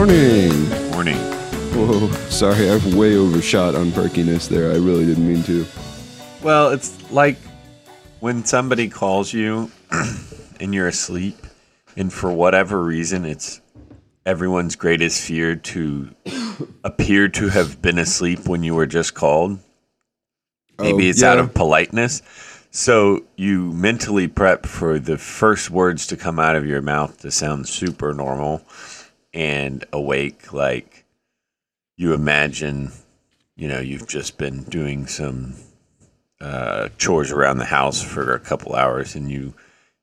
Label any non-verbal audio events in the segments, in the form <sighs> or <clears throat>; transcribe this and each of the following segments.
Morning. Morning. Whoa, sorry, I've way overshot on perkiness there. I really didn't mean to. Well, it's like when somebody calls you <clears throat> and you're asleep, and for whatever reason, it's everyone's greatest fear to <coughs> appear to have been asleep when you were just called. Maybe Oh, it's out of politeness. So you mentally prep for the first words to come out of your mouth to sound super normal and awake. Like you imagine, you know, you've just been doing some uh, chores around the house for a couple hours and you,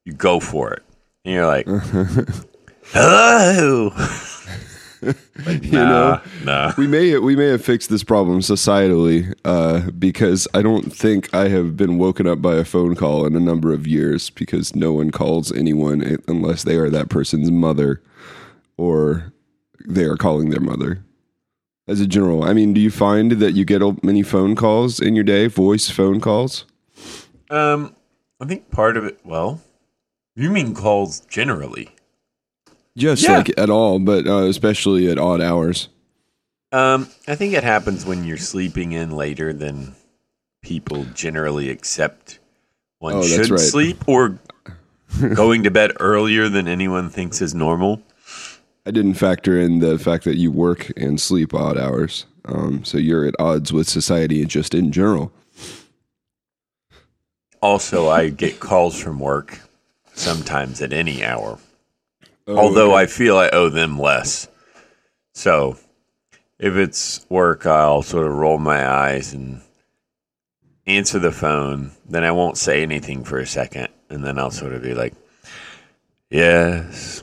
you go for it. And you're like, <laughs> hello. like, You nah, know, nah. We may we may have fixed this problem societally uh, because I don't think I have been woken up by a phone call in a number of years because no one calls anyone unless they are that person's mother or they are calling their mother. As a general, I mean, do you find that you get many phone calls in your day, voice phone calls? Um, I think part of it. Well, you mean calls generally? Just Yeah. like at all, but uh, especially at odd hours. Um, I think it happens when you're sleeping in later than people generally accept. One Oh, should right. sleep, or <laughs> going to bed earlier than anyone thinks is normal. I didn't factor in the fact that you work and sleep odd hours. Um, so you're at odds with society and just in general. Also, I get calls from work sometimes at any hour. Oh, although okay. I feel I owe them less. So if it's work, I'll sort of roll my eyes and answer the phone. Then I won't say anything for a second. And then I'll sort of be like, yes.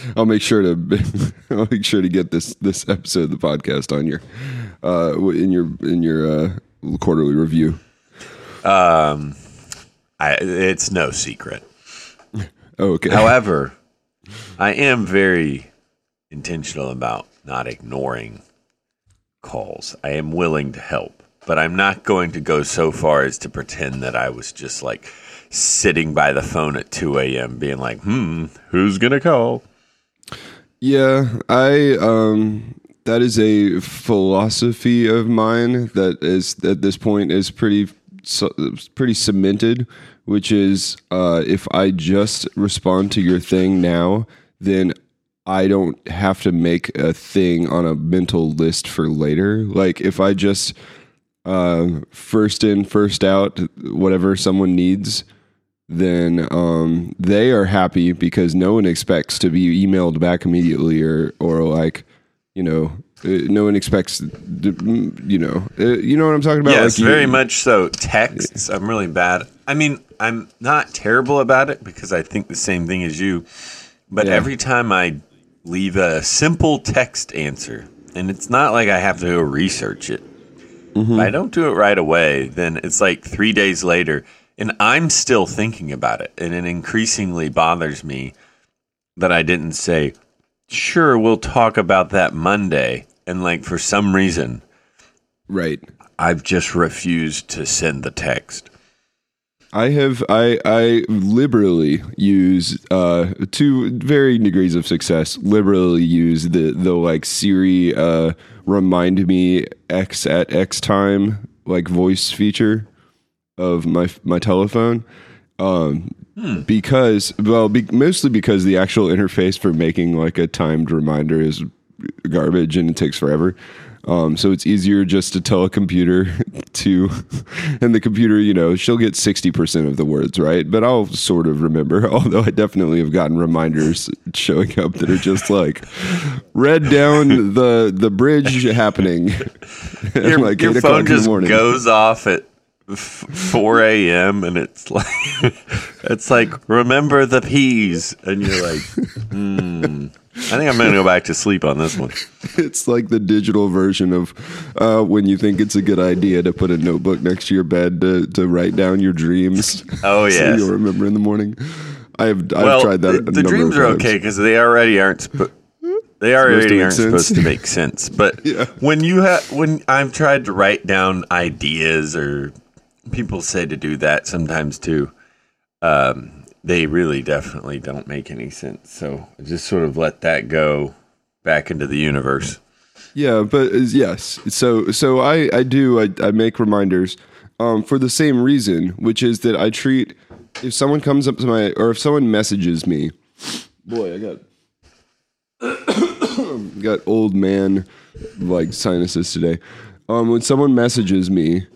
<laughs> I'll make sure to <laughs> I'll make sure to get this this episode of the podcast on your uh, in your in your uh, quarterly review. Um, I, it's no secret. Oh, <laughs> okay. However, I am very intentional about not ignoring calls. I am willing to help, but I'm not going to go so far as to pretend that I was just like sitting by the phone at 2 a.m. being like, hmm, who's going to call? Yeah, I um that is a philosophy of mine that is at this point is pretty pretty cemented, which is uh if I just respond to your thing now, then I don't have to make a thing on a mental list for later. Like if I just uh, first in, first out, whatever someone needs, then um, they are happy because no one expects to be emailed back immediately or or like you know uh, no one expects you know uh, you know what I'm talking about yes, like you- very much so. Texts, I'm really bad. I mean, I'm not terrible about it because I think the same thing as you. But Yeah. every time I leave a simple text answer, and it's not like I have to go research it. Mm-hmm. If I don't do it right away, then it's like three days later, and I'm still thinking about it. And it increasingly bothers me that I didn't say, sure, we'll talk about that Monday. And like for some reason, right I've just refused to send the text. I have I I liberally use uh to varying degrees of success liberally use the the like Siri uh remind me X at X time like voice feature of my my telephone um because well be, mostly because the actual interface for making like a timed reminder is garbage and it takes forever um, so it's easier just to tell a computer <laughs> to, <laughs> and the computer, you know, she'll get 60% of the words, right? But I'll sort of remember, <laughs> although I definitely have gotten reminders showing up that are just like, read down the, the bridge happening. Your, like your 8 o'clock phone just goes off at 4 a.m. and it's like, <laughs> it's like, remember the peas. And you're like, hmm. I think I'm going to go back to sleep on this one. It's like the digital version of uh, when you think it's a good idea to put a notebook next to your bed to, to write down your dreams. <laughs> Oh, so you'll remember in the morning. I've I've well, tried that. the, the dreams are okay because they already aren't supposed. They already aren't sense. supposed to make sense. But <laughs> Yeah. when you have when I've tried to write down ideas or people say to do that sometimes too. Um, they really definitely don't make any sense. So just sort of let that go back into the universe. Yeah, but uh, yes. So so I I do I, I make reminders um, for the same reason, which is that I treat if someone comes up to my or if someone messages me, boy, I got <coughs> got old man like sinuses today. Um, when someone messages me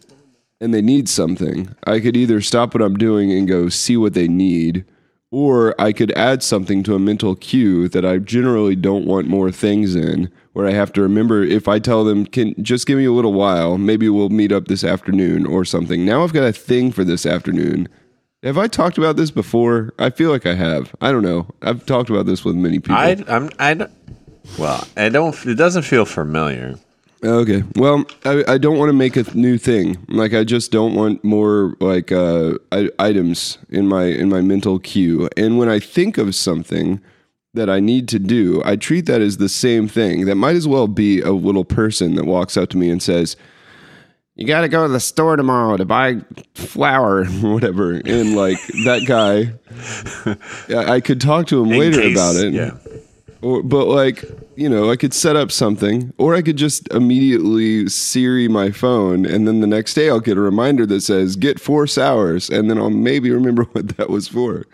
and they need something, I could either stop what I'm doing and go see what they need, or I could add something to a mental queue that I generally don't want more things in, where I have to remember if I tell them, can just give me a little while, maybe we'll meet up this afternoon or something. Now I've got a thing for this afternoon. Have I talked about this before? I feel like I have. I don't know. I've talked about this with many people. I I'm I well, I don't. It doesn't feel familiar. Okay. Well, I, I don't want to make a new thing. Like I just don't want more like uh, I, items in my in my mental queue. And when I think of something that I need to do, I treat that as the same thing. That might as well be a little person that walks up to me and says, "You got to go to the store tomorrow to buy flour <laughs> or whatever." And like that guy, <laughs> I I could talk to him In later case- about it. Yeah. Or, but like, you know, I could set up something, or I could just immediately Siri my phone, and then the next day I'll get a reminder that says "Get four sours," and then I'll maybe remember <laughs> what that was for.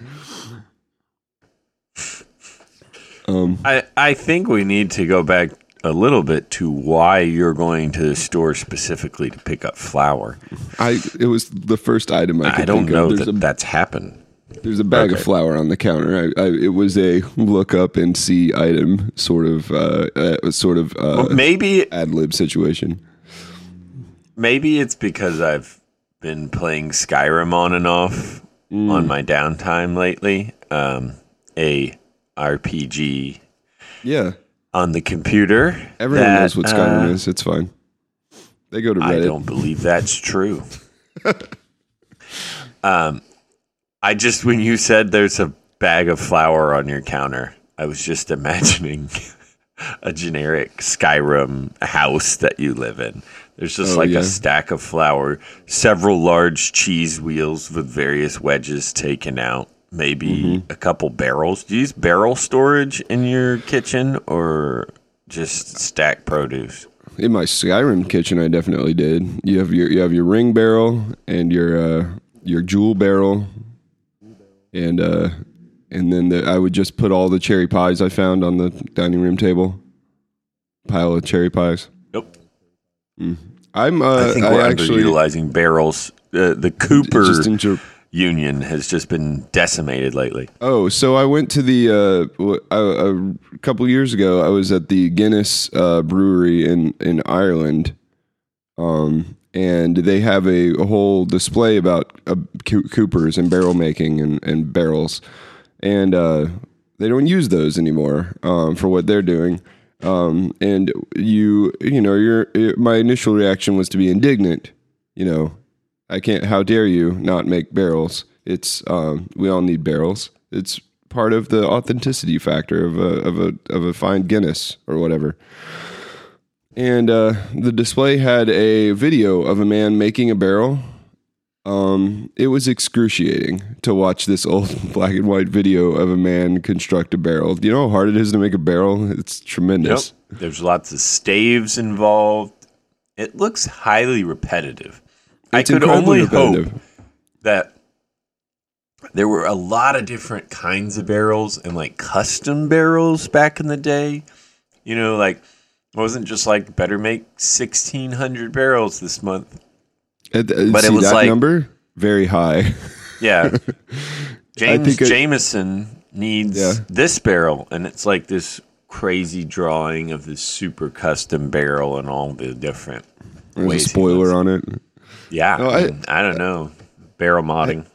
Um, I I think we need to go back a little bit to why you're going to the store specifically to pick up flour. I it was the first item I could I don't think know of. That a that's happened. There's a bag of flour on the counter. I, I, it was a look up and see item sort of uh, uh sort of uh, Maybe ad lib situation. maybe it's because I've been playing Skyrim on and off Mm. on my downtime lately. Um, a RPG Yeah, on the computer. everyone that, knows what Skyrim uh, is. It's fine. They go to I Reddit. don't believe that's true. <laughs> um, I just when you said there's a bag of flour on your counter, I was just imagining <laughs> a generic Skyrim house that you live in. There's just Oh, like yeah. a stack of flour, several large cheese wheels with various wedges taken out, maybe Mm-hmm. a couple barrels. Do you use barrel storage in your kitchen or just stack produce? In my Skyrim kitchen, I definitely did. You have your you have your ring barrel and your uh, your jewel barrel, and uh, and then the, I would just put all the cherry pies I found on the dining room table. Pile of cherry pies. Nope. I'm uh, I think we're actually underutilizing barrels. Uh, the Cooper enjoy, Union has just been decimated lately. Oh, so I went to the uh, w- uh, a couple years ago. I was at the Guinness uh, Brewery in in Ireland, um, and they have a, a whole display about uh, coopers and barrel making and, and barrels, and uh, they don't use those anymore um, for what they're doing. Um, and you, you know, your my initial reaction was to be indignant. You know, I can't. How dare you not make barrels? It's um, we all need barrels. It's part of the authenticity factor of a of a of a fine Guinness or whatever. And uh, the display had a video of a man making a barrel. Um, it was excruciating to watch this old <laughs> black and white video of a man construct a barrel. Do you know how hard it is to make a barrel? It's tremendous. There's lots of staves involved. It looks highly repetitive. I could only hope that there were a lot of different kinds of barrels and like custom barrels back in the day. You know, like it wasn't just like better make 1600 barrels this month. Uh, th- But it was that like- number very high. <laughs> Yeah. <laughs> James it- Jameson needs Yeah. this barrel, and it's like this crazy drawing of this super custom barrel and all the different There's a spoiler on it. Yeah, No, I- I, don't know. Barrel modding.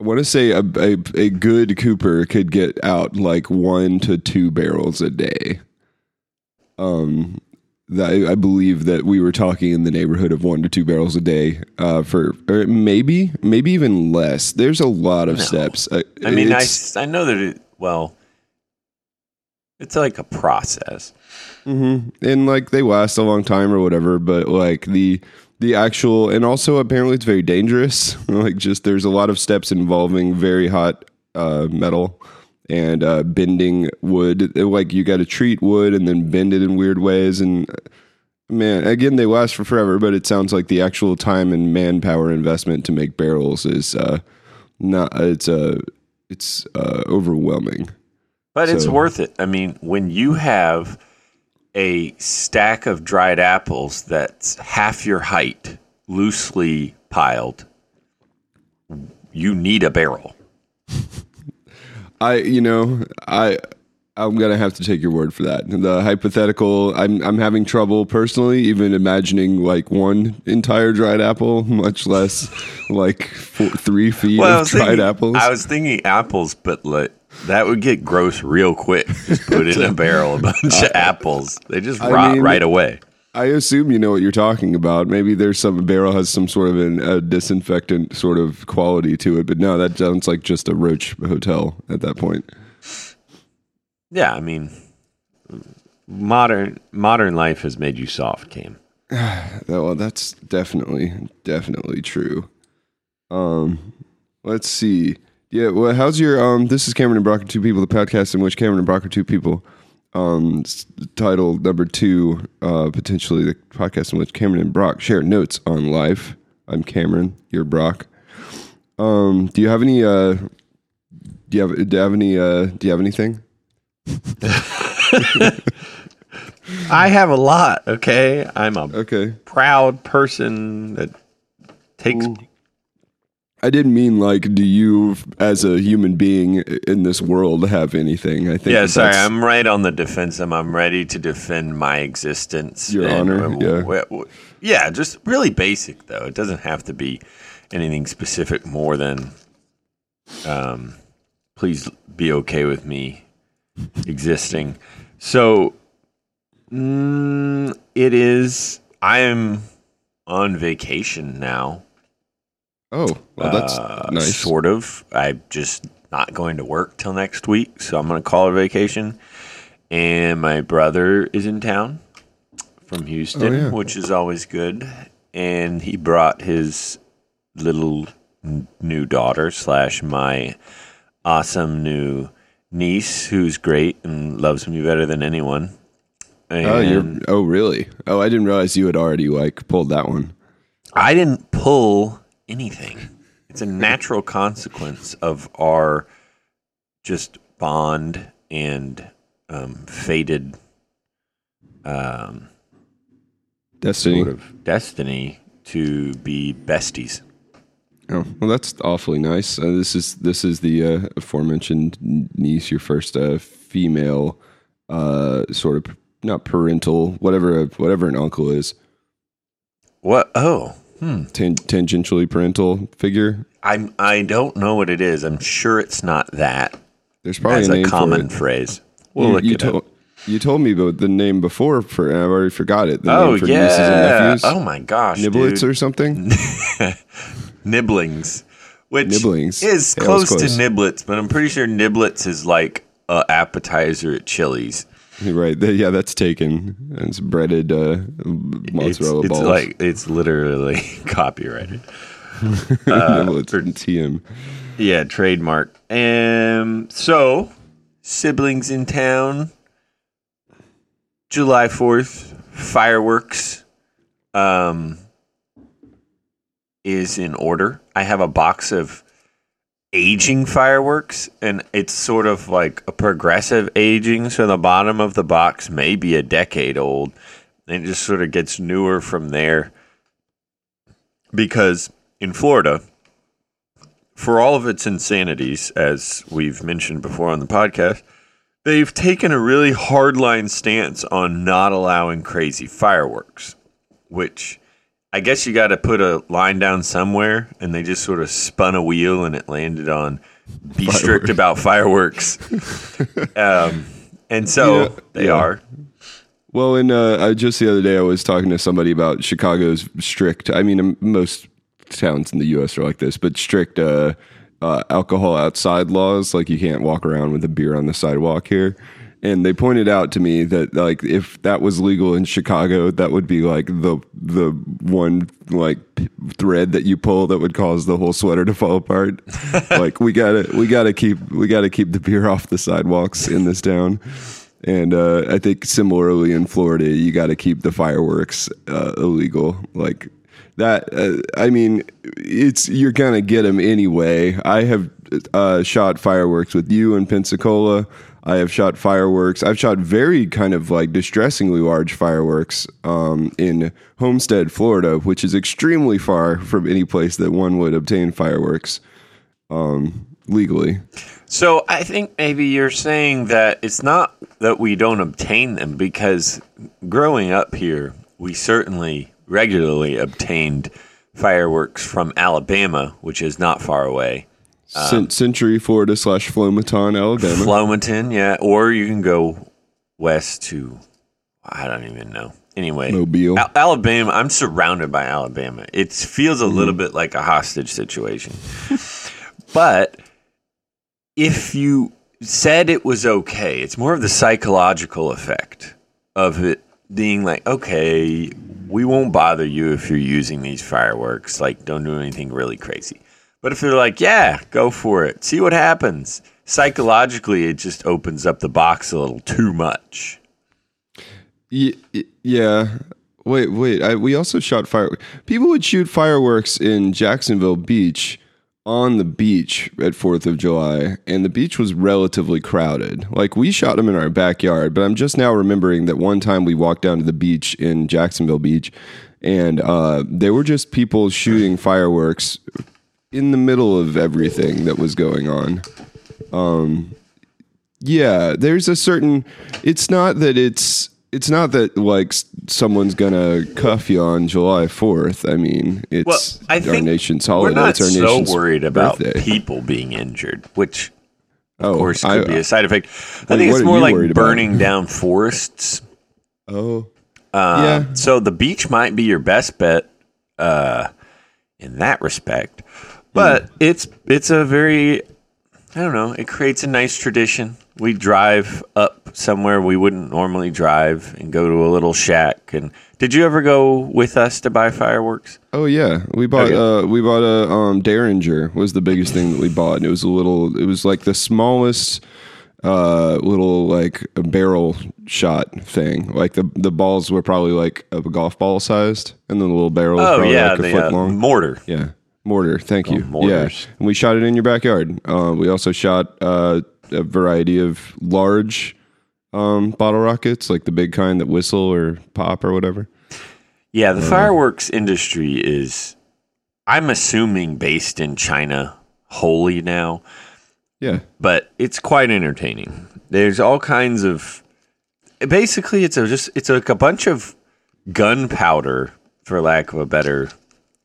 I want to say a, a a good Cooper could get out like one to two barrels a day. Um, that I believe that we were talking in the neighborhood of one to two barrels a day. Uh, for or maybe maybe even less. There's a lot of No. steps. Uh, I mean, I, I know that it, well, it's like a process. Mhm. and like they last a long time or whatever but like the the actual and also apparently it's very dangerous <laughs> like just there's a lot of steps involving very hot uh, metal and uh, bending wood. Like you got to treat wood and then bend it in weird ways. And man, again, they last for forever. But it sounds like the actual time and manpower investment to make barrels is uh, not. It's uh, it's uh, overwhelming. But it's worth it. I mean, when you have a stack of dried apples that's half your height, loosely piled, you need a barrel. I, you know, I, I'm gonna have to take your word for that. The hypothetical, I'm, I'm having trouble personally, even imagining like one entire dried apple, much less like four, three feet Well, of dried thinking, apples. I was thinking apples, but like, that would get gross real quick. Just put in a barrel a bunch of <laughs> apples. They just I rot mean- right away. I assume you know what you're talking about. Maybe there's some barrel has some sort of an, a disinfectant sort of quality to it, but no, that sounds like just a roach hotel at that point. Yeah, I mean, modern modern life has made you soft, Cam. <sighs> Well, that's definitely definitely true. Um, let's see. Yeah, well, how's your um? This is Cameron and Brock are two people, the podcast in which Cameron and Brock are two people. Um, title number two, uh, potentially the podcast in which Cameron and Brock share notes on life. I'm Cameron. You're Brock. Um, do you have any? Uh, do you have? Do you have any? Uh, do you have anything? <laughs> I have a lot. Okay, I'm a Okay. proud person that takes. I didn't mean like, do you, as a human being in this world, have anything? I think. Yeah, that sorry, I'm right on the defensive. I'm ready to defend my existence. Your honor, uh, yeah. w- w- yeah, just really basic though. It doesn't have to be anything specific more than, um, please be okay with me existing. So, mm, it is. I am on vacation now. Oh, well, that's Uh, nice. Sort of. I'm just not going to work till next week, so I'm going to call it a vacation. And my brother is in town from Houston, Oh, yeah. which is always good. And he brought his little new daughter slash my awesome new niece, who's great and loves me better than anyone. And Oh, you're. Oh, really? Oh, I didn't realize you had already like pulled that one. I didn't pull anything. It's a natural consequence of our just bond and um, fated um, Destiny. sort of destiny to be besties. Oh, well, that's awfully nice. Uh, this is this is the uh, aforementioned niece, your first uh, female, uh, sort of not parental, whatever whatever an uncle is, What? Oh, Hmm. Tan- tangentially parental figure. I'm. I don't know what it is. I'm sure it's not that. There's probably a a common phrase. We'll you, look you it up. told you told me about the name before for, I've already forgot it. The Oh name for nieces and yeah. nephews, Oh my gosh. niblets dude. or something. <laughs> nibblings, which Nibblings. is Yeah, close, close. to niblets, but I'm pretty sure niblets is like a appetizer at Chili's. Right? Yeah, that's taken. It's breaded uh, It's, mozzarella it's balls. like it's literally <laughs> copyrighted. niblets and TM. Yeah, trademark. Um, so siblings in town. July Fourth fireworks. Um, is in order. I have a box of aging fireworks, and it's sort of like a progressive aging. So the bottom of the box may be a decade old, and it just sort of gets newer from there. Because in Florida, for all of its insanities, as we've mentioned before on the podcast, they've taken a really hardline stance on not allowing crazy fireworks, which I guess you got to put a line down somewhere, and they just sort of spun a wheel and it landed on be strict about fireworks. <laughs> um, and so Yeah, they yeah. are. Well, and uh, I, just the other day, I was talking to somebody about Chicago's strict. I mean, most towns in the U.S. are like this, but strict uh, uh, alcohol outside laws. Like you can't walk around with a beer on the sidewalk here. And they pointed out to me that like if that was legal in Chicago, that would be like the the one like thread that you pull that would cause the whole sweater to fall apart. <laughs> like we gotta we gotta keep we gotta keep the beer <laughs> off the sidewalks in this town. And uh, I think similarly in Florida, you got to keep the fireworks uh, illegal. Like that, uh, I mean, it's you're gonna get them anyway. I have uh, shot fireworks with you in Pensacola. I have shot fireworks. I've shot very kind of like distressingly large fireworks um, in Homestead, Florida, which is extremely far from any place that one would obtain fireworks um, legally. So I think maybe you're saying that it's not that we don't obtain them because growing up here, we certainly regularly obtained fireworks from Alabama, which is not far away. Uh, Cent- Century, Florida slash Flomaton, Alabama. Flomaton, yeah, or you can go west to I don't even know. Anyway, Mobile. Al- Alabama. I'm surrounded by Alabama. It feels a mm-hmm. little bit like a hostage situation. <laughs> but if you said it was okay, it's more of the psychological effect of it being like, okay, we won't bother you if you're using these fireworks. Like, don't do anything really crazy. But if they're like, yeah, go for it, see what happens. Psychologically, it just opens up the box a little too much. Yeah. Wait, wait. I, we also shot fireworks. People would shoot fireworks in Jacksonville Beach on the beach at 4th of July, and the beach was relatively crowded. Like, we shot them in our backyard, but I'm just now remembering that one time we walked down to the beach in Jacksonville Beach, and uh, there were just people shooting fireworks in the middle of everything that was going on. Um, yeah, there's a certain. It's not that it's. It's not that like someone's gonna cuff you on July Fourth. I mean, it's Well, I our nation's we're not it's our so nation's worried about birthday. <laughs> people being injured, which oh, of course I- could be a side effect. I Wait, think it's more like worried about? burning down forests. oh, Uh, Yeah. So the beach might be your best bet uh, in that respect, but it's it's a very I don't know. It creates a nice tradition. We drive up somewhere we wouldn't normally drive and go to a little shack. And did you ever go with us to buy fireworks? oh yeah. We bought. Okay. Uh, we bought a um, Derringer. Was the biggest thing that we bought. And it was a little. It was like the smallest. Uh, little like a barrel shot thing. Like the the balls were probably like a golf ball sized, and then the little barrel was Oh probably yeah, like a the foot uh, long. mortar. Yeah, mortar. Thank you. Yeah, and we shot it in your backyard. Uh, we also shot uh, a variety of large um, bottle rockets, like the big kind that whistle or pop or whatever. Yeah, the fireworks industry is, I'm assuming, based in China wholly now, Yeah, but it's quite entertaining. There's all kinds of, basically, it's a just it's like a bunch of gunpowder, for lack of a better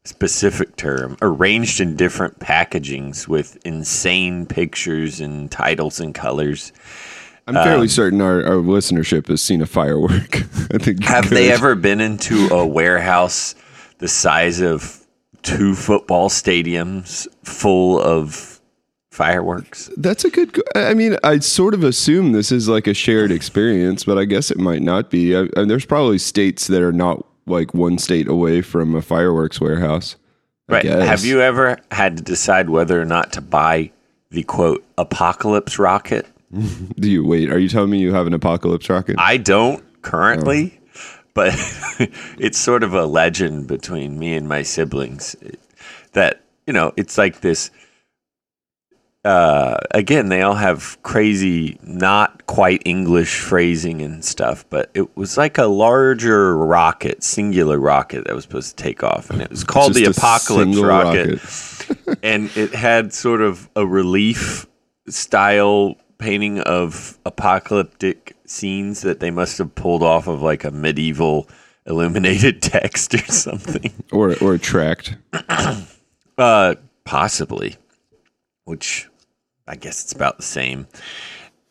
specific term, arranged in different packagings with insane pictures and titles and colors. I'm fairly um, certain our, our listenership has seen a firework. <laughs> I think. Have they ever been into a warehouse the size of two football stadiums full of fireworks? That's a good. I mean, I sort of assume this is like a shared experience, but I guess it might not be. I, I, there's probably states that are not like one state away from a fireworks warehouse. I Right. guess. Have you ever had to decide whether or not to buy the quote apocalypse rocket? <laughs> Do you wait? Are you telling me you have an apocalypse rocket? I don't currently, oh. but <laughs> it's sort of a legend between me and my siblings that, you know, it's like this. Uh, again, they all have crazy, not quite English phrasing and stuff, but it was like a larger rocket, singular rocket that was supposed to take off, and it was <laughs> called the Just Apocalypse single rocket <laughs> and it had sort of a relief style painting of apocalyptic scenes that they must have pulled off of like a medieval illuminated <laughs> text or something. or or a tract. <clears throat> Uh, possibly, which I guess it's about the same.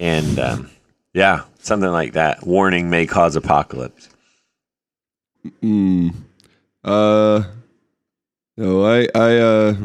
And um, yeah, something like that. Warning may cause apocalypse. Mm. Uh, no, I I uh.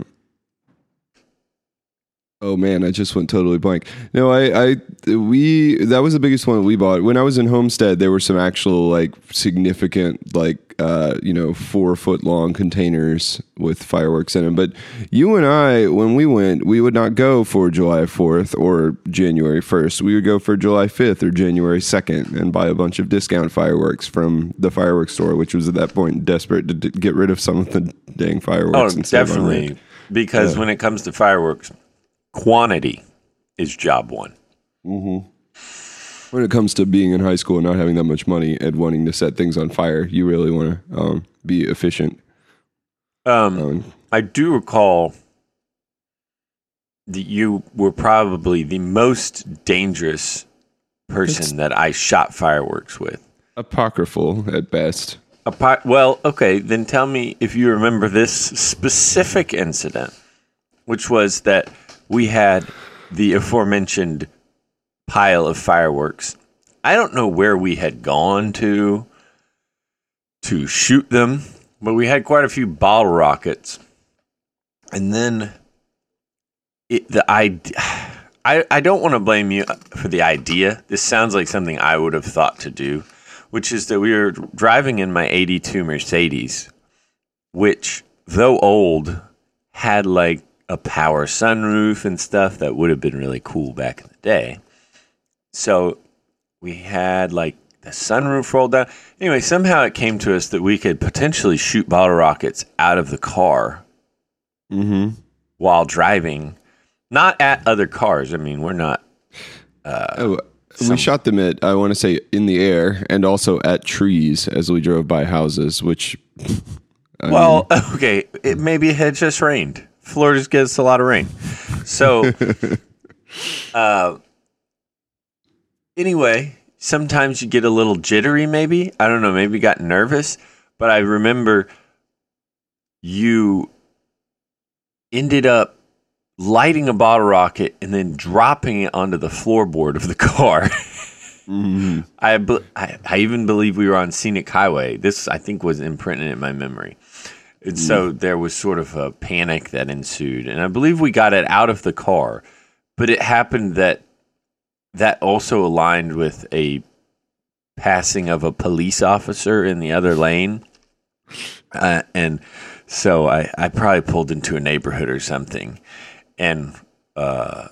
Oh man, I just went totally blank. No, I, I, we that was the biggest one we bought when I was in Homestead. There were some actual like significant, like uh, you know, four foot long containers with fireworks in them. But you and I, when we went, we would not go for July Fourth or January first. We would go for July fifth or January second and buy a bunch of discount fireworks from the fireworks store, which was at that point desperate to d- get rid of some of the dang fireworks. Oh, and definitely. Because when it comes to fireworks, quantity is job one. when it comes to being in high school and not having that much money and wanting to set things on fire, you really want to um, be efficient. Um, Um, I do recall that you were probably the most dangerous person that I shot fireworks with. apocryphal at best. A pi- well, okay, then tell me if you remember this specific incident, which was that we had the aforementioned pile of fireworks. I don't know where we had gone to to shoot them, but we had quite a few bottle rockets. And then it, the idea <sighs> I, I don't want to blame you for the idea. This sounds like something I would have thought to do, which is that we were driving in my 82 Mercedes, which, though old, had like a power sunroof and stuff that would have been really cool back in the day. So we had like the sunroof rolled down. Anyway, somehow it came to us that we could potentially shoot bottle rockets out of the car Mm-hmm. while driving, not at other cars. I mean, we're not. Oh, some- we shot them at I want to say in the air and also at trees as we drove by houses, which <laughs> I Well, <laughs> okay, it maybe it had just rained. Florida just gets a lot of rain. So, <laughs> uh, anyway, sometimes you get a little jittery, maybe. I don't know, maybe got nervous. But I remember you ended up lighting a bottle rocket and then dropping it onto the floorboard of the <laughs> car. Mhm. I, I I even believe we were on scenic highway. This I think was imprinted in my memory, and so there was sort of a panic that ensued, and I believe we got it out of the car, but it happened that that also aligned with a passing of a police officer in the other lane, uh, and so I I probably pulled into a neighborhood or something, and uh,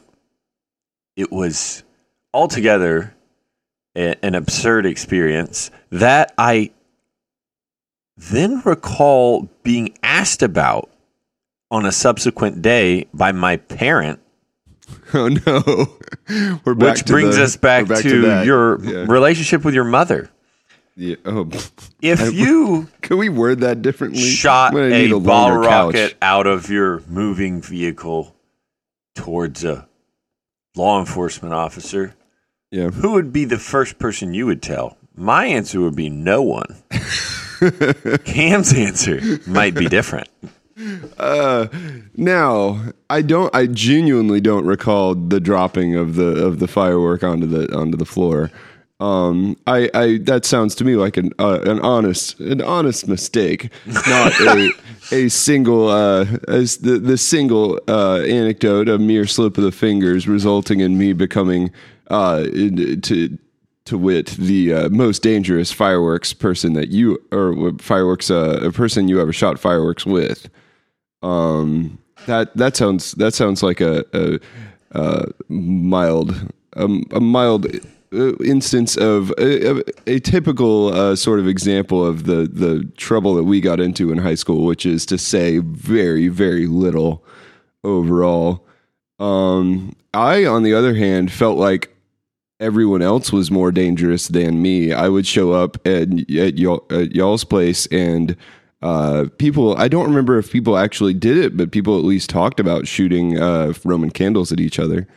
it was altogether a- an absurd experience that I then recall being asked about on a subsequent day by my parent, <laughs> Oh no, we're back. which to brings the- us back, we're to, your Yeah. relationship with your mother. Yeah. Oh, <laughs> If you <laughs> could we word that differently? shot I'm a, ball longer couch. rocket out of your moving vehicle towards a law enforcement officer, Yeah. who would be the first person you would tell? My answer would be no one. Cam's answer might be different. Uh, now I don't. I genuinely don't recall the dropping of the of the firework onto the onto the floor. Um, I, I that sounds to me like an uh, an honest an honest mistake, not a a single uh as the the single uh anecdote, a mere slip of the fingers, resulting in me becoming uh to to wit the uh, most dangerous fireworks person that you or fireworks uh, a person you ever shot fireworks with. Um, that that sounds that sounds like a, a, a mild um, a mild uh, instance of a, a, a typical uh, sort of example of the the trouble that we got into in high school, which is to say very very little overall. Um, I, on the other hand, felt like everyone else was more dangerous than me. I would show up at, at, y'all, at y'all's place and uh, people, I don't remember if people actually did it, but people at least talked about shooting uh, Roman candles at each other.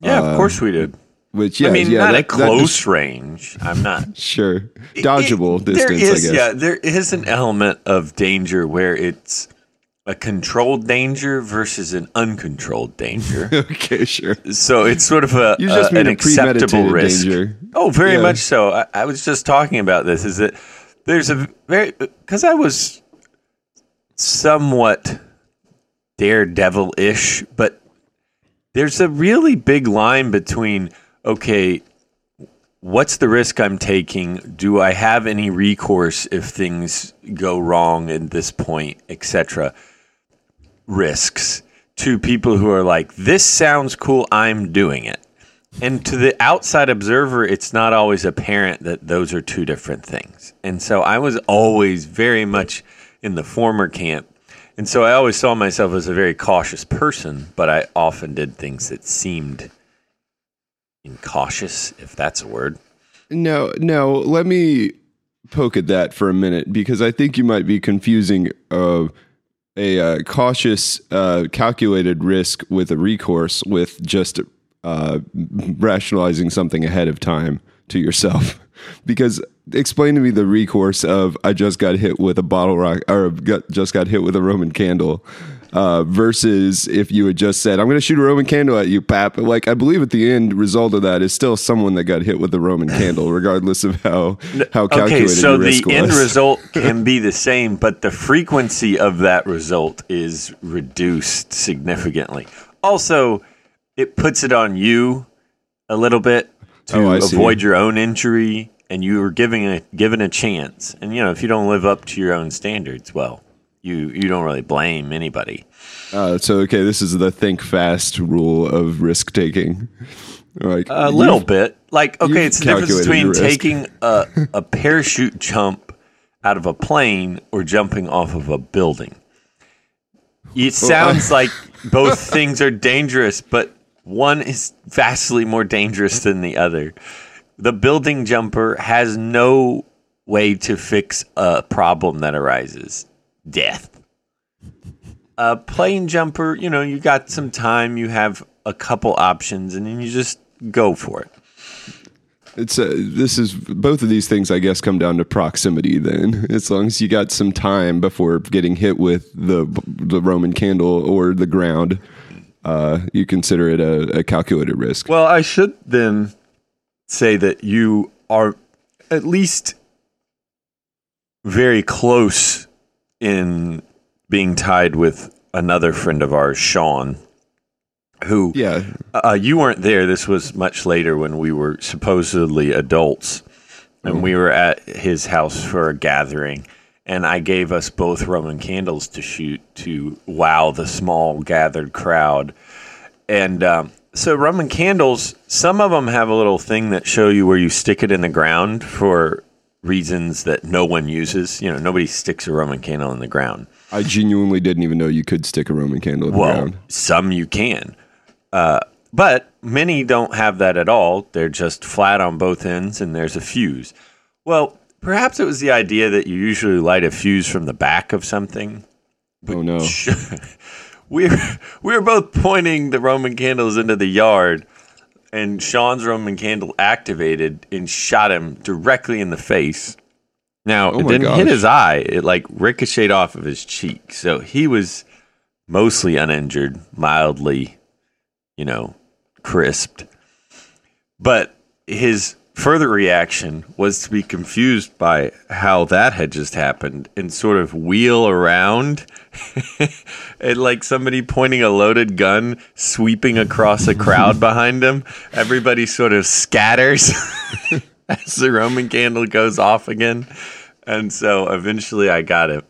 Yeah, Uh, of course we did. Which, yeah, I mean, yeah, not that- at close just- range. I'm not. <laughs> sure. Dodgeable It- distance, there I guess. Yeah, there is an element of danger where it's a controlled danger versus an uncontrolled danger. <laughs> okay, sure. so it's sort of a, <laughs> You just a- an a acceptable risk. danger. Oh, very Yeah. much so. I, I was just talking about this. Is that there's a very because I was somewhat daredevil-ish, but there's a really big line between okay, what's the risk I'm taking? Do I have any recourse if things go wrong at this point, etc. Risks to people who are like, this sounds cool, I'm doing it. And to the outside observer, it's not always apparent that those are two different things. And so I was always very much in the former camp. And so I always saw myself as a very cautious person, but I often did things that seemed incautious, if that's a word. No, no. Let me poke at that for a minute because I think you might be confusing uh, a uh, cautious, uh, calculated risk with a recourse with just uh, rationalizing something ahead of time to yourself. <laughs> because explain to me the recourse of I just got hit with a bottle rock or got, just got hit with a Roman candle uh, versus if you had just said, I'm going to shoot a Roman candle at you, Pap. Like, I believe at the end result of that is still someone that got hit with a Roman candle, regardless of how, how calculated Okay, so the end was. result <laughs> can be the same, but the frequency of that result is reduced significantly. Also, it puts it on you a little bit to Oh, see. avoid your own injury, and you were giving a given a chance. And you know, if you don't live up to your own standards, well, you you don't really blame anybody. Uh, so, okay, this is the think fast rule of risk taking. Like, A little bit. Like, okay, it's the difference between taking a, a parachute jump out of a plane or jumping off of a building. It sounds like <laughs> both things are dangerous, but one is vastly more dangerous than the other. The building jumper has no way to fix a problem that arises death. A plane jumper, you know, you got some time, you have a couple options, and then you just go for it. It's uh, this is both of these things. I guess come down to proximity. Then, <laughs> as long as you got some time before getting hit with the the Roman candle or the ground, uh, you consider it a, a calculated risk. Well, I should then say that you are at least very close in being tied with another friend of ours, Sean, who yeah, uh, you weren't there. This was much later when we were supposedly adults, and we were at his house for a gathering. And I gave us both Roman candles to shoot to wow the small gathered crowd. And um, so, Roman candles, some of them have a little thing that show you where you stick it in the ground for reasons that no one uses. You know, nobody sticks a Roman candle in the ground. I genuinely didn't even know you could stick a Roman candle in the Well, ground. some you can. Uh, but many don't have that at all. They're just flat on both ends and there's a fuse. Well, perhaps it was the idea that you usually light a fuse from the back of something. Oh no! we <laughs> were, we were both pointing the Roman candles into the yard, and Sean's Roman candle activated and shot him directly in the face. Now, Oh it didn't hit his eye, it like ricocheted off of his cheek. So he was mostly uninjured, mildly, you know, crisped. But his further reaction was to be confused by how that had just happened and sort of wheel around <laughs> and like somebody pointing a loaded gun sweeping across a crowd behind him. Everybody sort of scatters <laughs> as the Roman candle goes off again. And so eventually I got it,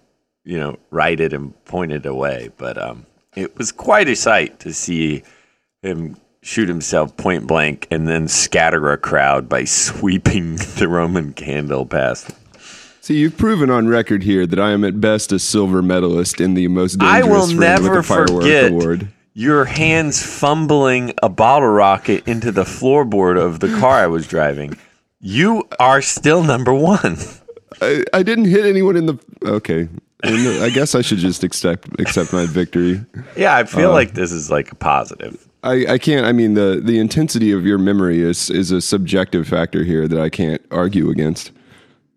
you know, righted and pointed away. But um, it was quite a sight to see him shoot himself point blank and then scatter a crowd by sweeping <laughs> the Roman candle past. See, you've proven on record here that I am at best a silver medalist in the most dangerous I will never with a firework forget award. your hands fumbling a bottle rocket into the floorboard of the car I was driving. You are still number one. I, I didn't hit anyone in the. Okay, I guess I should just accept accept my victory. <laughs> Yeah, I feel uh, like this is like a positive. I, I can't. I mean, the the intensity of your memory is is a subjective factor here that I can't argue against.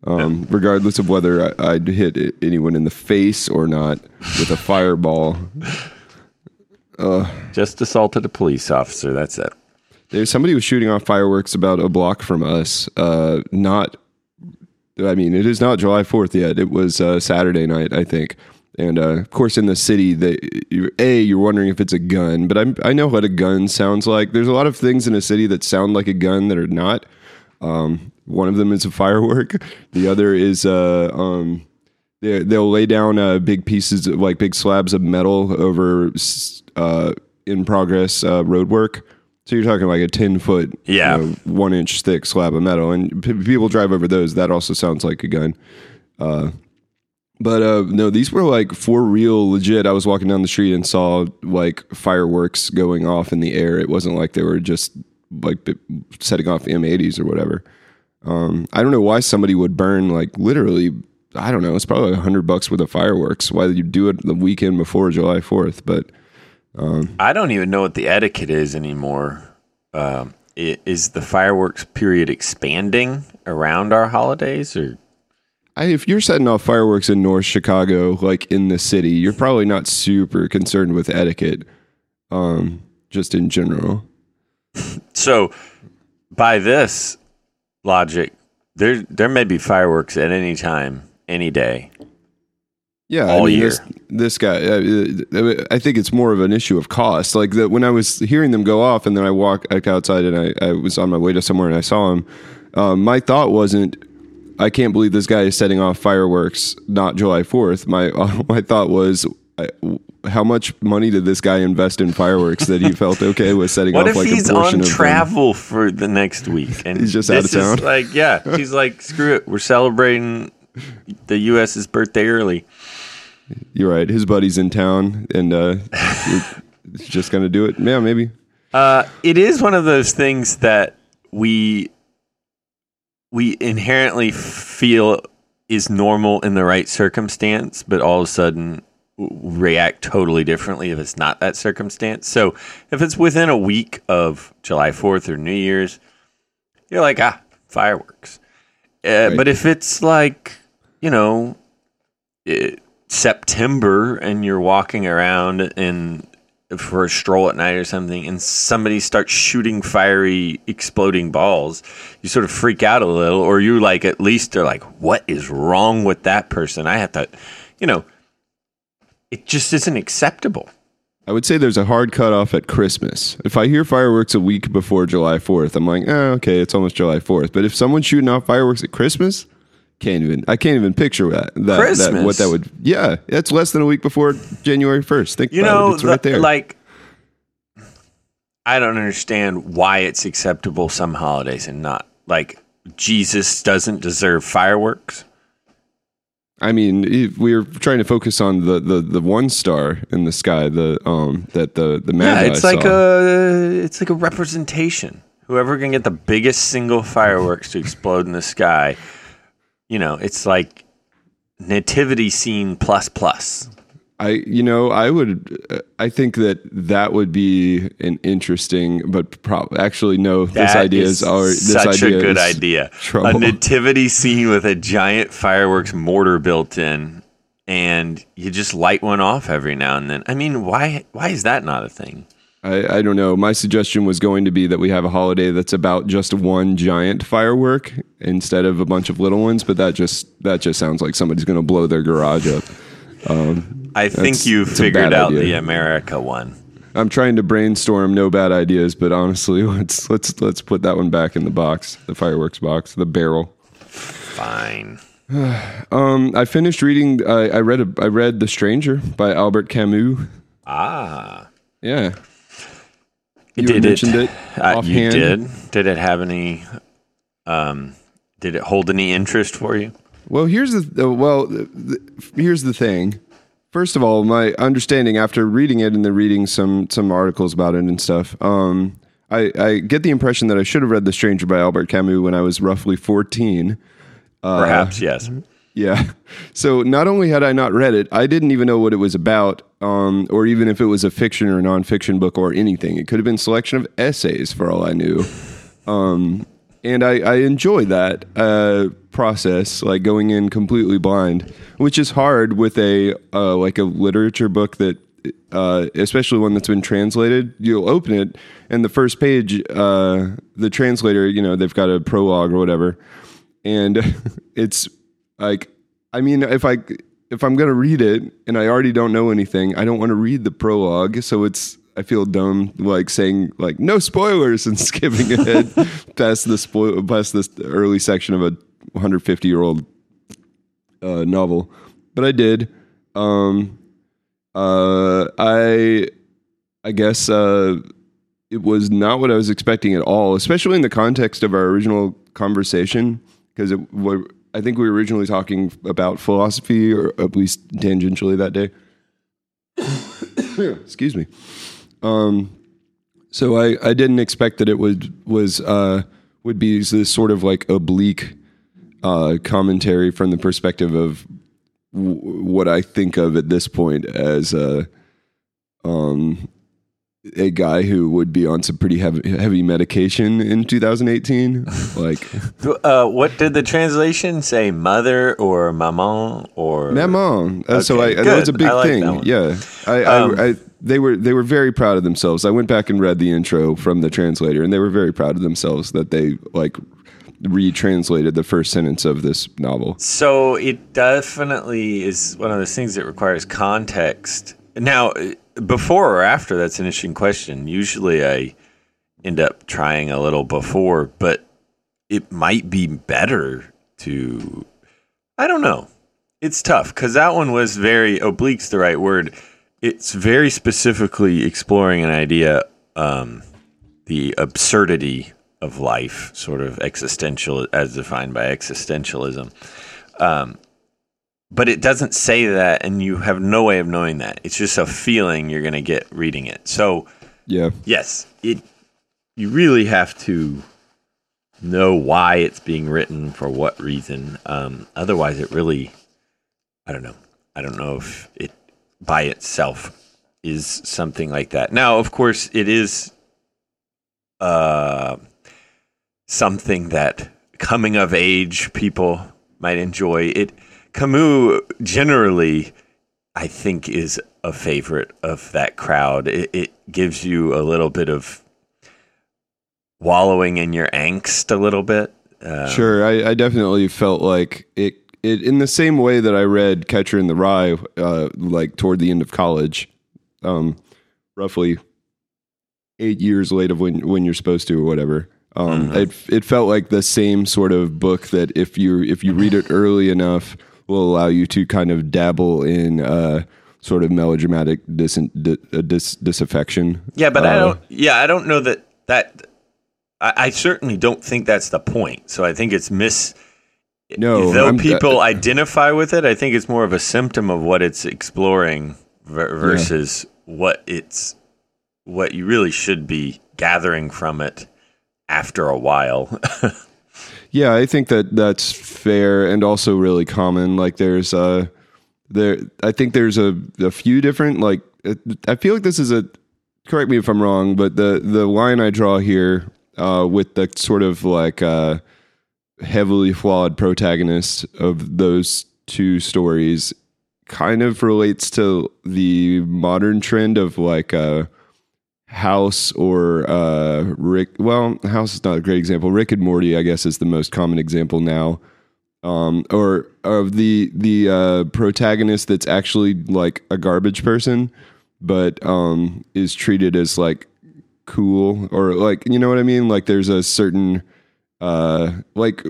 Um, Regardless of whether I, I'd hit anyone in the face or not with a <laughs> fireball, Just assaulted a police officer. That's it. there's somebody was shooting off fireworks about a block from us. Uh, not, I mean, it is not July Fourth yet. It was uh, Saturday night, I think, And uh, of course, in the city, that a you're wondering if it's a gun, but I'm, I know what a gun sounds like. There's a lot of things in a city that sound like a gun that are not. Um, one of them is a <laughs> firework. The other is uh, um, they they'll lay down uh, big pieces of, like big slabs of metal over uh, in progress uh, road work. So you're talking like a ten foot, you Yeah. know, one inch thick slab of metal, and p- people drive over those. That also sounds like a gun. But uh, no, these were like for real, legit. I was walking down the street and saw like fireworks going off in the air. It wasn't like they were just like setting off M80s or whatever. Um, I don't know why somebody would burn like literally. I don't know. It's probably a hundred bucks worth of fireworks. Why you do it the weekend before July Fourth? But I don't even know what the etiquette is anymore. Um, is the fireworks period expanding around our holidays, or I, if you're setting off fireworks in North Chicago, like in the city, you're probably not super concerned with etiquette. Um, just in general. so? By this logic, there there may be fireworks at any time, any day. Yeah, all I mean, year. This, this guy, uh, I think it's more of an issue of cost. Like the, when I was hearing them go off, and then I walk outside, and I, I was on my way to somewhere, and I saw him. Um, my thought wasn't, I can't believe this guy is setting off fireworks, not July Fourth. My <laughs> my thought was, I, how much money did this guy invest in fireworks that he felt okay with setting What off like a portion of What on of them? travel for the next week and He's just out of is town? <laughs> like, yeah, he's like, screw it, we're celebrating the U.S.'s birthday early. You're right. His buddy's in town, and uh, <laughs> just gonna do it. Yeah, maybe. Uh, it is one of those things that we we inherently feel is normal in the right circumstance, but all of a sudden react totally differently if it's not that circumstance. So if it's within a week of July Fourth or New Year's, you're like, ah, fireworks. Uh, But if it's like, you know, it, September and you're walking around in for a stroll at night or something and somebody starts shooting fiery exploding balls you sort of freak out a little or you like at least are like what is wrong with that person i have to you know it just isn't acceptable I would say there's a hard cutoff at Christmas. If I hear fireworks a week before July 4th, I'm like, oh, okay, it's almost July 4th. But if someone's shooting off fireworks at Christmas, can't even. I can't even picture that. that, that what that would. Yeah, that's less than a week before January 1st. Think you know it. It's the- right there. like i don't understand why it's acceptable some holidays and not like jesus doesn't deserve fireworks I mean, we're trying to focus on the, the, the one star in the sky, the um that the the Yeah, Magi it's like saw. a it's like a representation. Whoever can get the biggest single fireworks to explode in the sky, you know, it's like nativity scene plus plus. I you know I would uh, I think that that would be an interesting but pro- actually no this That idea is is already this such idea a good idea. trouble. A nativity scene with a giant fireworks mortar built in, and you just light one off every now and then. I mean, why why is that not a thing? I, I don't know. My suggestion was going to be that we have a holiday that's about just one giant firework instead of a bunch of little ones, but that just that just sounds like somebody's going to blow their garage up. I think you figured out idea. the America one. I'm trying to brainstorm no bad ideas, but honestly, <laughs> let's let's let's put that one back in the box, the fireworks box, the barrel. Fine. <sighs> Um, I finished reading. I, I read a, I read The Stranger by Albert Camus. Ah. Yeah, you did mentioned it, <sighs> it, Uh, you did. Did it have any? Um, did it hold any interest for you? Well, here's the uh, well, the, here's the thing. First of all, my understanding after reading it and then reading some some articles about it and stuff, um, I, I get the impression that I should have read The Stranger by Albert Camus when I was roughly 14. Uh, Perhaps yes. Yeah. So not only had I not read it, I didn't even know what it was about, um, or even if it was a fiction or nonfiction book or anything. It could have been a selection of essays for all I knew. Um, and I, I enjoy that uh, process, like going in completely blind, which is hard with a uh, like a literature book that, uh, especially one that's been translated. You'll open it, and the first page, uh, the translator, you know, they've got a prologue or whatever, and <laughs> it's like, I mean, if I if I'm gonna read it and I already don't know anything, I don't want to read the prologue. So it's I feel dumb like saying like no spoilers and <laughs> skipping ahead <laughs> past the spoil past this early section of a 150 year old uh, novel, but I did. Um, uh, I I guess uh, it was not what I was expecting at all, especially in the context of our original conversation, because it what I think we were originally talking about philosophy, or at least tangentially that day. <coughs> Excuse me. Um, so I, I didn't expect that it would was uh, would be this sort of like oblique uh, commentary from the perspective of w- what I think of at this point as a um, a guy who would be on some pretty heavy, heavy medication in 2018. <laughs> like Uh, what did the translation say? Mother or maman or maman. Uh, so I, Okay, that was a big I like that thing. one. Yeah, I, Um, I, I, they were they were very proud of themselves. I went back and read the intro from the translator, and they were very proud of themselves that they like retranslated the first sentence of this novel. So it definitely is one of those things that requires context. Now, before or after, that's an interesting question. Usually I end up trying a little before, but it might be better to. I don't know. It's tough because that one was very oblique's the right word. It's very specifically exploring an idea, um, the absurdity of life, sort of existential, as defined by existentialism. Um, but it doesn't say that, and you have no way of knowing that. It's just a feeling you're going to get reading it. So, Yeah, yes, it. You really have to know why it's being written for what reason. Um, otherwise, it really, I don't know. I don't know if it by itself is something like that. Now, of course, it is uh, something that coming of age people might enjoy. It Camus generally, I think, is a favorite of that crowd. It, it gives you a little bit of wallowing in your angst a little bit. Uh, sure. I, I definitely felt like it. It in the same way that I read Catcher in the Rye, uh, like toward the end of college, um, roughly eight years late of when when you're supposed to or whatever. Um, it it felt like the same sort of book that if you if you read it early enough will allow you to kind of dabble in uh, sort of melodramatic dis, dis, dis, disaffection. Yeah, but I Uh, don't. Yeah, I don't know that that. I, I certainly don't think that's the point. So I think it's miss. No, though I'm- people uh, identify with it, I think it's more of a symptom of what it's exploring ver- versus what it's what you really should be gathering from it after a while. <laughs> Yeah, I think that that's fair and also really common. Like there's uh there I think there's a a few different like I feel like this is a correct me if I'm wrong, but the the line I draw here uh with the sort of like uh heavily flawed protagonist of those two stories kind of relates to the modern trend of like uh House or uh, Rick. Well, House is not a great example. Rick and Morty, I guess, is the most common example now. Um, or of the the uh, protagonist that's actually like a garbage person, but um, is treated as like cool or like you know what I mean. Like there's a certain uh, like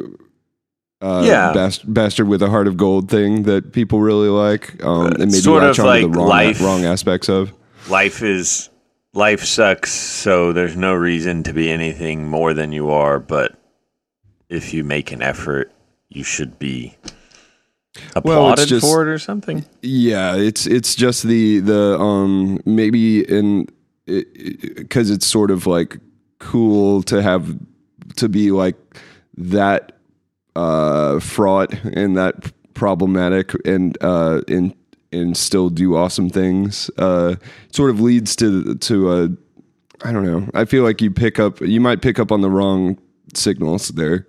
uh, Yeah. bast- bastard with a heart of gold thing that people really like, um, and maybe sort of like the wrong life- wrong aspects of. life is life sucks, so there's no reason to be anything more than you are. But if you make an effort, you should be Well, applauded just- for it or something. Yeah, it's it's just the the um maybe in because it's sort of like cool to have to be like that uh fraught and that problematic and uh and and still do awesome things uh sort of leads to to a I don't know. I feel like you pick up you might pick up on the wrong signals there.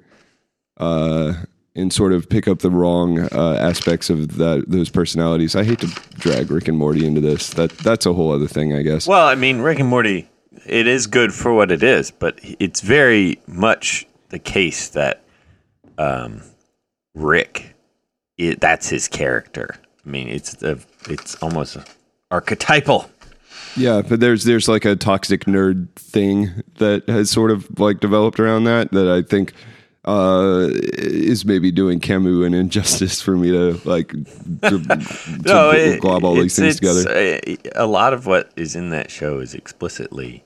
Uh and sort of pick up the wrong uh, aspects of that those personalities. I hate to drag Rick and Morty into this. That that's a whole other thing, I guess. Well, I mean, Rick and Morty, it is good for what it is, but it's very much the case that um, Rick, it, that's his character. I mean, it's a, it's almost archetypal. Yeah, but there's there's like a toxic nerd thing that has sort of like developed around that that I think uh, is maybe doing Camus an injustice for me to like to, <laughs> to No, it- glob all these things together. uh, A lot of what is in that show is explicitly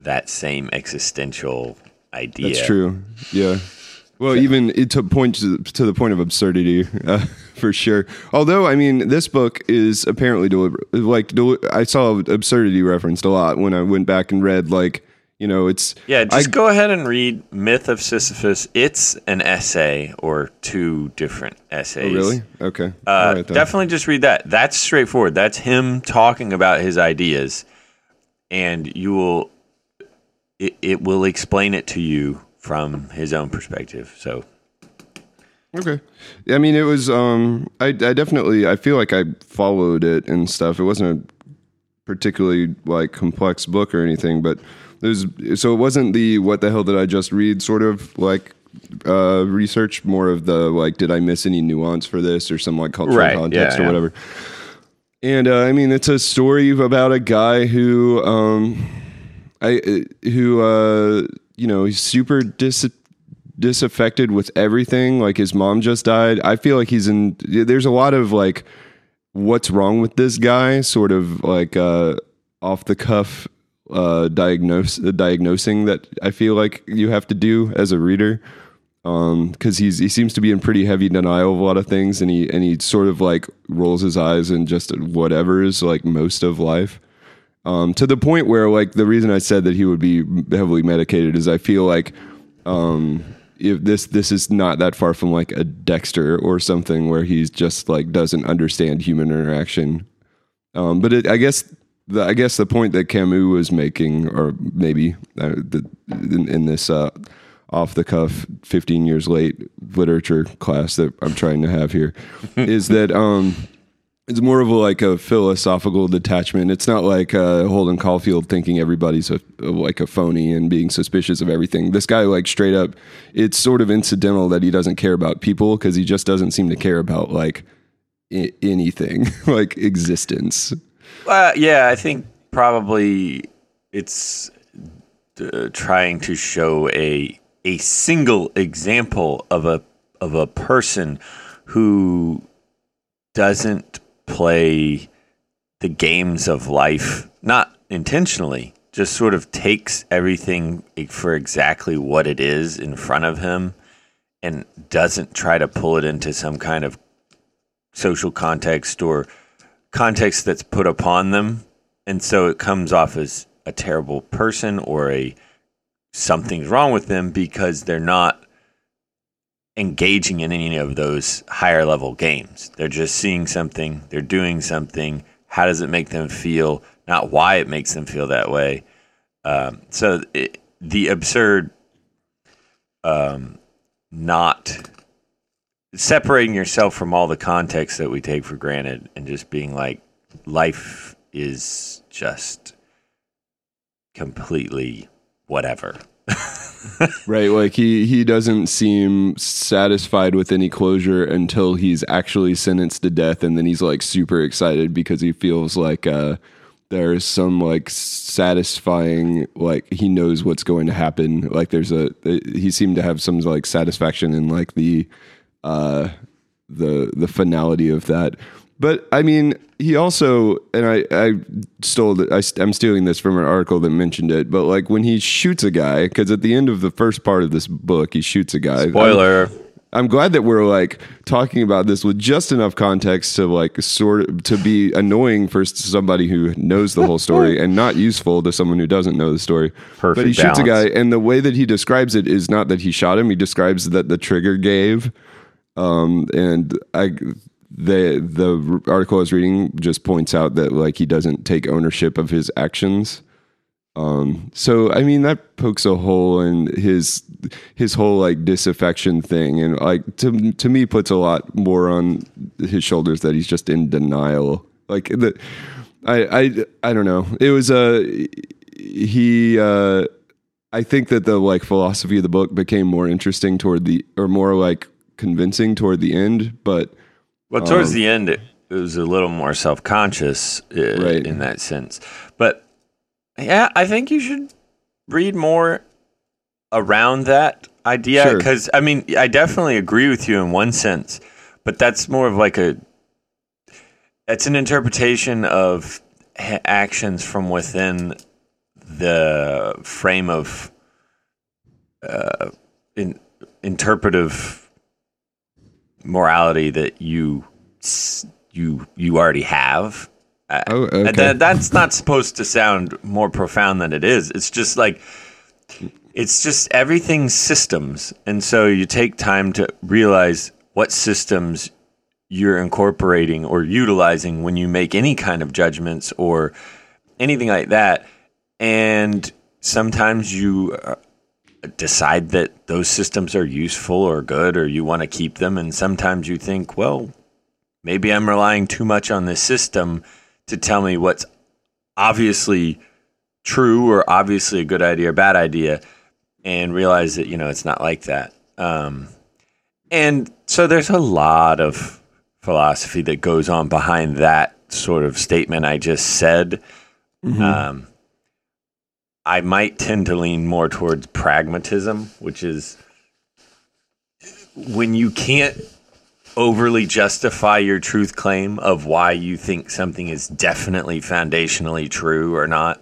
that same existential idea. That's true. Yeah. Well, even it to point to, to the point of absurdity, uh, <laughs> for sure. Although, I mean, this book is apparently deliberate. Like, I saw absurdity referenced a lot when I went back and read, like, you know, it's Yeah, just I- go ahead and read Myth of Sisyphus. It's an essay or two different essays. Oh, really okay. Uh, right, definitely just read that. That's straightforward. That's him talking about his ideas, and you will. It, it will explain it to you from his own perspective. So Okay. I mean, it was. Um, I, I definitely. I feel like I followed it and stuff. It wasn't a particularly like complex book or anything, but there's. So it wasn't the what the hell did I just read sort of like uh, research. More of the like, did I miss any nuance for this or some like cultural Right, context yeah, or yeah. whatever. And uh, I mean, it's a story about a guy who, um, I uh, who uh, you know, he's super dis disaffected with everything. Like his mom just died. I feel like he's in. There's a lot of like, what's wrong with this guy? Sort of like uh, off the cuff uh, diagnose diagnosing that I feel like you have to do as a reader. Um, because he's he seems to be in pretty heavy denial of a lot of things, and he and he sort of like rolls his eyes and just whatever is like most of life. Um, to the point where like the reason I said that he would be heavily medicated is I feel like um, if this this is not that far from like a Dexter or something where he's just like doesn't understand human interaction. Um, but it, I guess the I guess the point that Camus was making, or maybe uh, the, in, in this uh, off the cuff, fifteen years late literature class that I'm trying to have here, <laughs> is that um, it's more of a, like a philosophical detachment. It's not like uh, Holden Caulfield thinking everybody's a, like a phony and being suspicious of everything. This guy, like straight up, it's sort of incidental that he doesn't care about people because he just doesn't seem to care about like I- anything, <laughs> like existence. Uh, yeah, I think probably it's uh, trying to show a a single example of a of a person who doesn't play the games of life not intentionally just sort of takes everything for exactly what it is in front of him and doesn't try to pull it into some kind of social context or context that's put upon them. And so it comes off as a terrible person or a something's wrong with them because they're not engaging in any of those higher level games. They're just seeing something they're doing something. How does it make them feel? Not why it makes them feel that way. Um, so it, the absurd um, not separating yourself from all the context that we take for granted and just being like life is just completely whatever <laughs> Right, like he he doesn't seem satisfied with any closure until he's actually sentenced to death, and then he's like super excited because he feels like uh, there's some like satisfying like he knows what's going to happen. Like there's a he seemed to have some like satisfaction in like the uh, the the finality of that. But I mean, he also and I I stole the, I, I'm stealing this from an article that mentioned it. But like when he shoots a guy, because at the end of the first part of this book, he shoots a guy. spoiler I'm glad that we're like talking about this with just enough context to like sort of to be annoying for somebody who knows the whole story <laughs> and not useful to someone who doesn't know the story. Perfect. but he Perfect shoots a guy, and the way that he describes it is not that he shot him. He describes that the trigger gave, um, and I the the article I was reading just points out that like he doesn't take ownership of his actions. Um, so I mean that pokes a hole in his his whole like disaffection thing, and like to to me puts a lot more on his shoulders that he's just in denial. Like the, I I I don't know. It was a he. Uh, I think that the like philosophy of the book became more interesting toward the or more like convincing toward the end, but well towards Um, the end it, it was a little more self conscious uh, Right. in that sense. But yeah, I think you should read more around that idea Sure. because I mean, I definitely agree with you in one sense, but that's more of like a it's an interpretation of ha- actions from within the frame of uh, in, interpretive morality that you you you already have. Uh, Oh, okay. that, that's not supposed to sound more profound than it is. It's just like it's just everything's systems, and so you take time to realize what systems you're incorporating or utilizing when you make any kind of judgments or anything like that. And sometimes you uh, decide that those systems are useful or good or you want to keep them. And sometimes you think, well, maybe I'm relying too much on this system to tell me what's obviously true or obviously a good idea or bad idea and realize that, you know, it's not like that. Um, and so there's a lot of philosophy that goes on behind that sort of statement I just said. Um, I might tend to lean more towards pragmatism, which is when you can't overly justify your truth claim of why you think something is definitely foundationally true or not,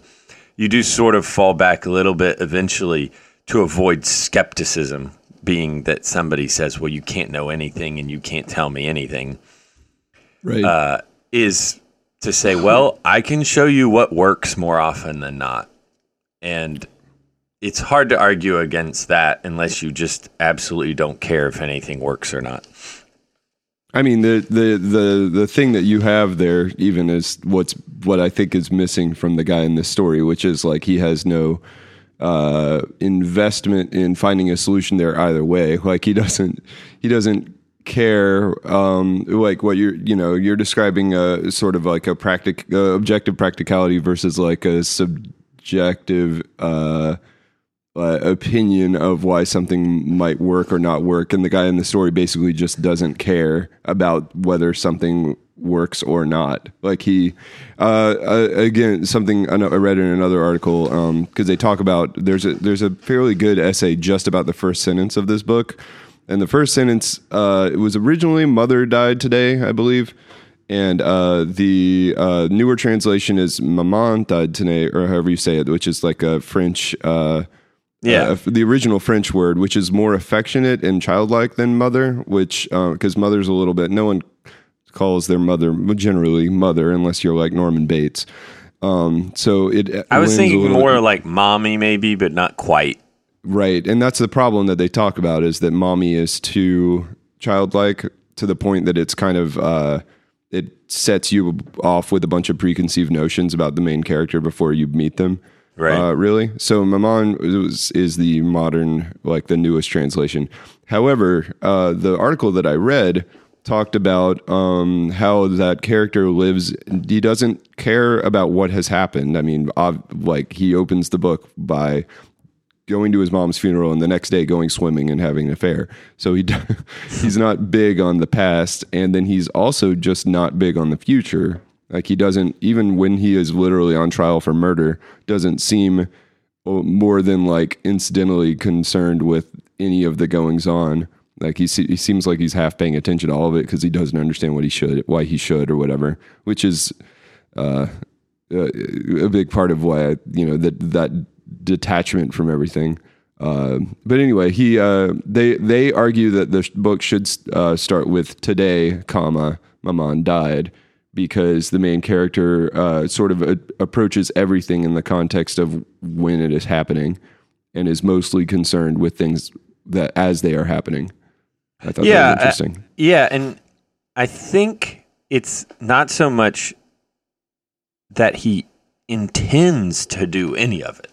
you do sort of fall back a little bit eventually to avoid skepticism, being that somebody says, Well, you can't know anything and you can't tell me anything right. uh, is to say, well, I can show you what works more often than not. And it's hard to argue against that unless you just absolutely don't care if anything works or not. I mean the, the the the thing that you have there even is what's what I think is missing from the guy in this story, which is like he has no uh, investment in finding a solution there either way. Like he doesn't he doesn't care um, like what you're you know you're describing a sort of like a practic uh, objective practicality versus like a subjective uh, uh, opinion of why something might work or not work, and the guy in the story basically just doesn't care about whether something works or not. Like he, uh, uh, again, something I know- I read in another article because they talk about there's a there's a fairly good essay just about the first sentence of this book, and the first sentence uh, it was originally "Mother died today," I believe. And uh, the uh, newer translation is "Maman today," or however you say it, which is like a French uh, Yeah. uh, the original French word, which is more affectionate and childlike than mother, which because mother's a little bit no one calls their mother generally mother unless you're like Norman Bates. Um, so it I was thinking more like mommy, maybe, but not quite. right, and that's the problem that they talk about is that mommy is too childlike to the point that it's kind of uh, sets you off with a bunch of preconceived notions about the main character before you meet them. Right. Uh, really? So Maman is, is the modern, like the newest translation. However, uh, the article that I read talked about um, how that character lives. He doesn't care about what has happened. I mean, ob- like he opens the book by going to his mom's funeral and the next day going swimming and having an affair. So he <laughs> he's not big on the past and then he's also just not big on the future. Like he doesn't even when he is literally on trial for murder doesn't seem oh, more than like incidentally concerned with any of the goings on. Like he he seems like he's half paying attention to all of it because he doesn't understand what he should, why he should, or whatever. Which is uh, a big part of why I, you know that that detachment from everything. Uh, but anyway, he uh, they they argue that the book should uh, start with today, comma Maman died because the main character uh, sort of a- approaches everything in the context of when it is happening, and is mostly concerned with things that as they are happening. I thought Yeah, that was interesting. Yeah, and I think it's not so much that he intends to do any of it.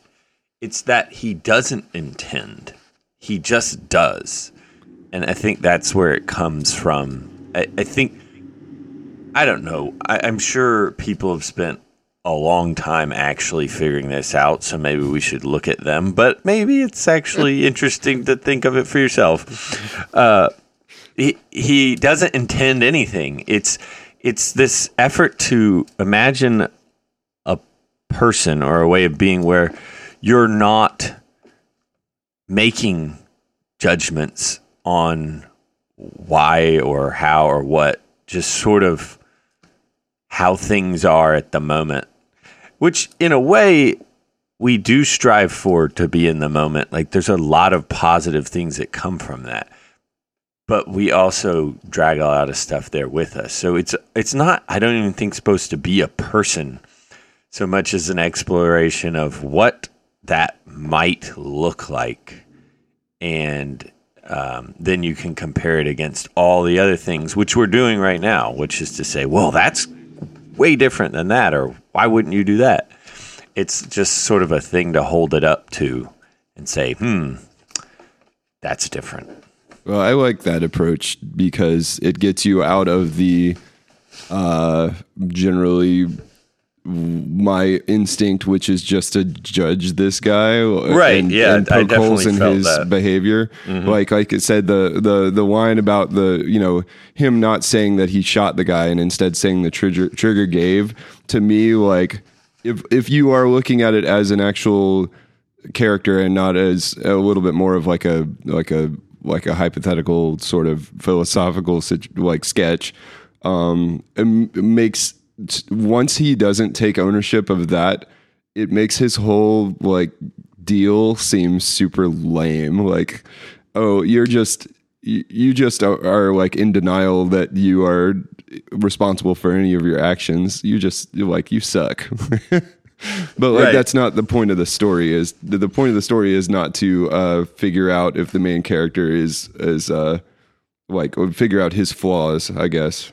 It's that he doesn't intend. He just does. And I think that's where it comes from. I, I think I don't know. I, I'm sure people have spent a long time actually figuring this out, so maybe we should look at them. But maybe it's actually <laughs> interesting to think of it for yourself. Uh, he he doesn't intend anything. It's it's this effort to imagine a person or a way of being where you're not making judgments on why or how or what, just sort of how things are at the moment, which in a way we do strive for to be in the moment. Like there's a lot of positive things that come from that. But we also drag a lot of stuff there with us. So it's it's not I don't even think supposed to be a person so much as an exploration of what that might look like. And um, then you can compare it against all the other things, which we're doing right now, which is to say, well, that's way different than that, or why wouldn't you do that? It's just sort of a thing to hold it up to and say, hmm, that's different. Well, I like that approach because it gets you out of the uh, generally my instinct, which is just to judge this guy, right? And, yeah, and poke holes in his that. behavior. Mm-hmm. Like, like it said, the the the line about the you know him not saying that he shot the guy and instead saying the trigger trigger gave to me like if if you are looking at it as an actual character and not as a little bit more of like a like a like a hypothetical sort of philosophical like sketch um it makes once he doesn't take ownership of that, it makes his whole like deal seem super lame. Like, oh, you're just you just are, are, like in denial that you are responsible for any of your actions. You just you're like you suck. <laughs> but like right. that's not the point of the story. Is the, the point of the story is not to uh, figure out if the main character is is uh, like figure out his flaws. I guess.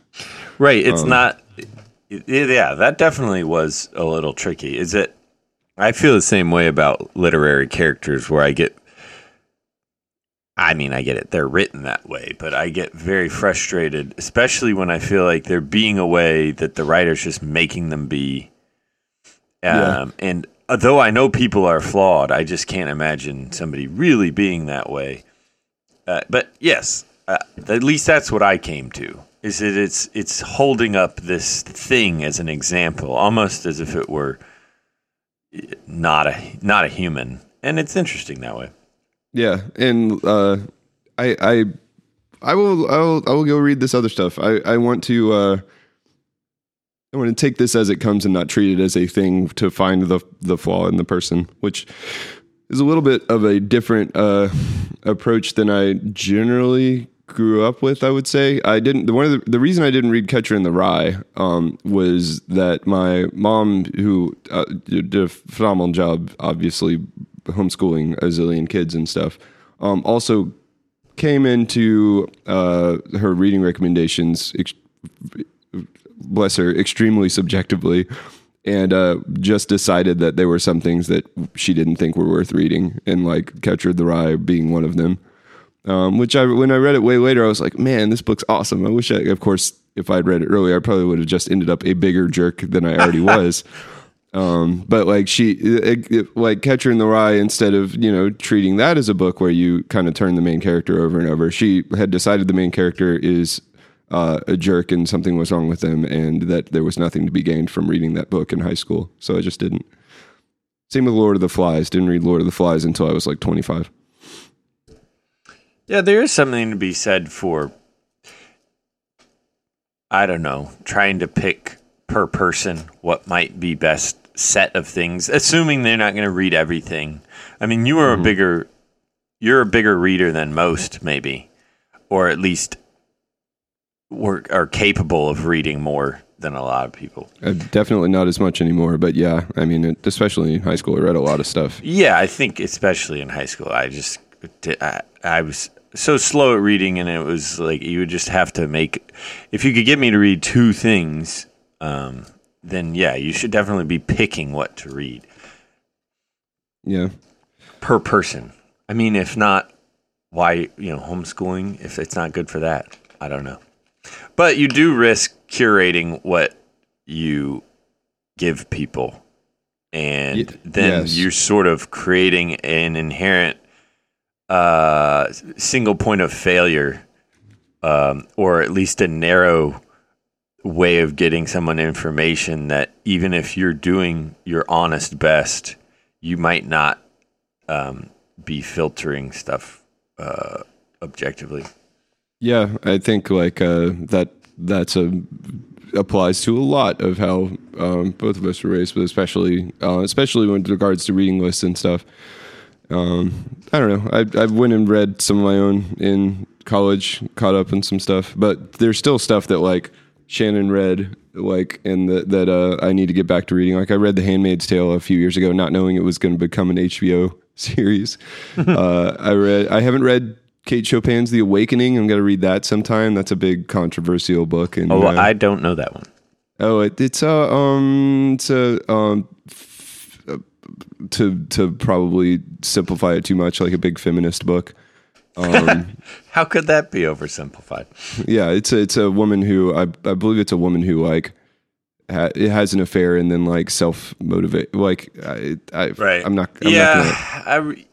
Right. It's um, not yeah, that definitely was a little tricky. Is it? I feel the same way about literary characters where I get. I mean, I get it. They're written that way, but I get very frustrated, especially when I feel like they're being a way that the writer's just making them be. Um, yeah. And though I know people are flawed, I just can't imagine somebody really being that way. Uh, but yes, uh, at least that's what I came to is that it's it's holding up this thing as an example, almost as if it were not a not a human, and it's interesting that way. Yeah, and uh, I I I will I will I will go read this other stuff. I I want to. Uh, I want to take this as it comes and not treat it as a thing to find the the flaw in the person, which is a little bit of a different uh, approach than I generally grew up with. I would say I didn't. The, one of the, the reason I didn't read Catcher in the Rye um, was that my mom, who uh, did a phenomenal job, obviously homeschooling a zillion kids and stuff, um, also came into uh, her reading recommendations. Ex- bless her, extremely subjectively. And uh, just decided that there were some things that she didn't think were worth reading, and like Catcher in the Rye being one of them. Um, which I when I read it way later, I was like, man, this book's awesome. I wish I, of course, if I'd read it earlier, I probably would have just ended up a bigger jerk than I already <laughs> was. Um, but like she, it, it, like Catcher in the Rye, instead of you know treating that as a book where you kind of turn the main character over and over, she had decided the main character is uh, a jerk and something was wrong with them, and that there was nothing to be gained from reading that book in high school. So I just didn't. Same with Lord of the Flies. Didn't read Lord of the Flies until I was like twenty five. Yeah, there is something to be said for I don't know, trying to pick per person what might be best set of things, assuming they're not going to read everything. I mean, you are mm-hmm. a bigger you're a bigger reader than most maybe, or at least were, are capable of reading more than a lot of people. Uh, definitely not as much anymore, but yeah, I mean, it, especially in high school, I read a lot of stuff. Yeah, I think especially in high school, I just I, I was so slow at reading, and it was like you would just have to make. If you could get me to read two things, um, then yeah, you should definitely be picking what to read. Yeah, per person. I mean, if not, why you know homeschooling? If it's not good for that, I don't know. But you do risk curating what you give people, and then yes. you're sort of creating an inherent uh, single point of failure, um, or at least a narrow way of getting someone information that even if you're doing your honest best, you might not um, be filtering stuff uh, objectively. Yeah, I think like uh, that. That's a applies to a lot of how um, both of us were raised, but especially uh, especially when regards to reading lists and stuff. Um, I don't know. I I went and read some of my own in college, caught up in some stuff, but there's still stuff that like Shannon read, like and that that uh, I need to get back to reading. Like I read The Handmaid's Tale a few years ago, not knowing it was going to become an HBO <laughs> series. <laughs> uh, I read. I haven't read Kate Chopin's The Awakening. I'm going to read that sometime. That's a big controversial book. And Oh, uh, I don't know that one. oh, it, it's a um, it's a um, uh, to to probably simplify it too much, like a big feminist book. Um, <laughs> How could that be oversimplified? yeah, it's a, it's a woman who I I believe it's a woman who like ha, it has an affair and then like self motivate. Like I, I Right. I'm not. I'm yeah, Not gonna,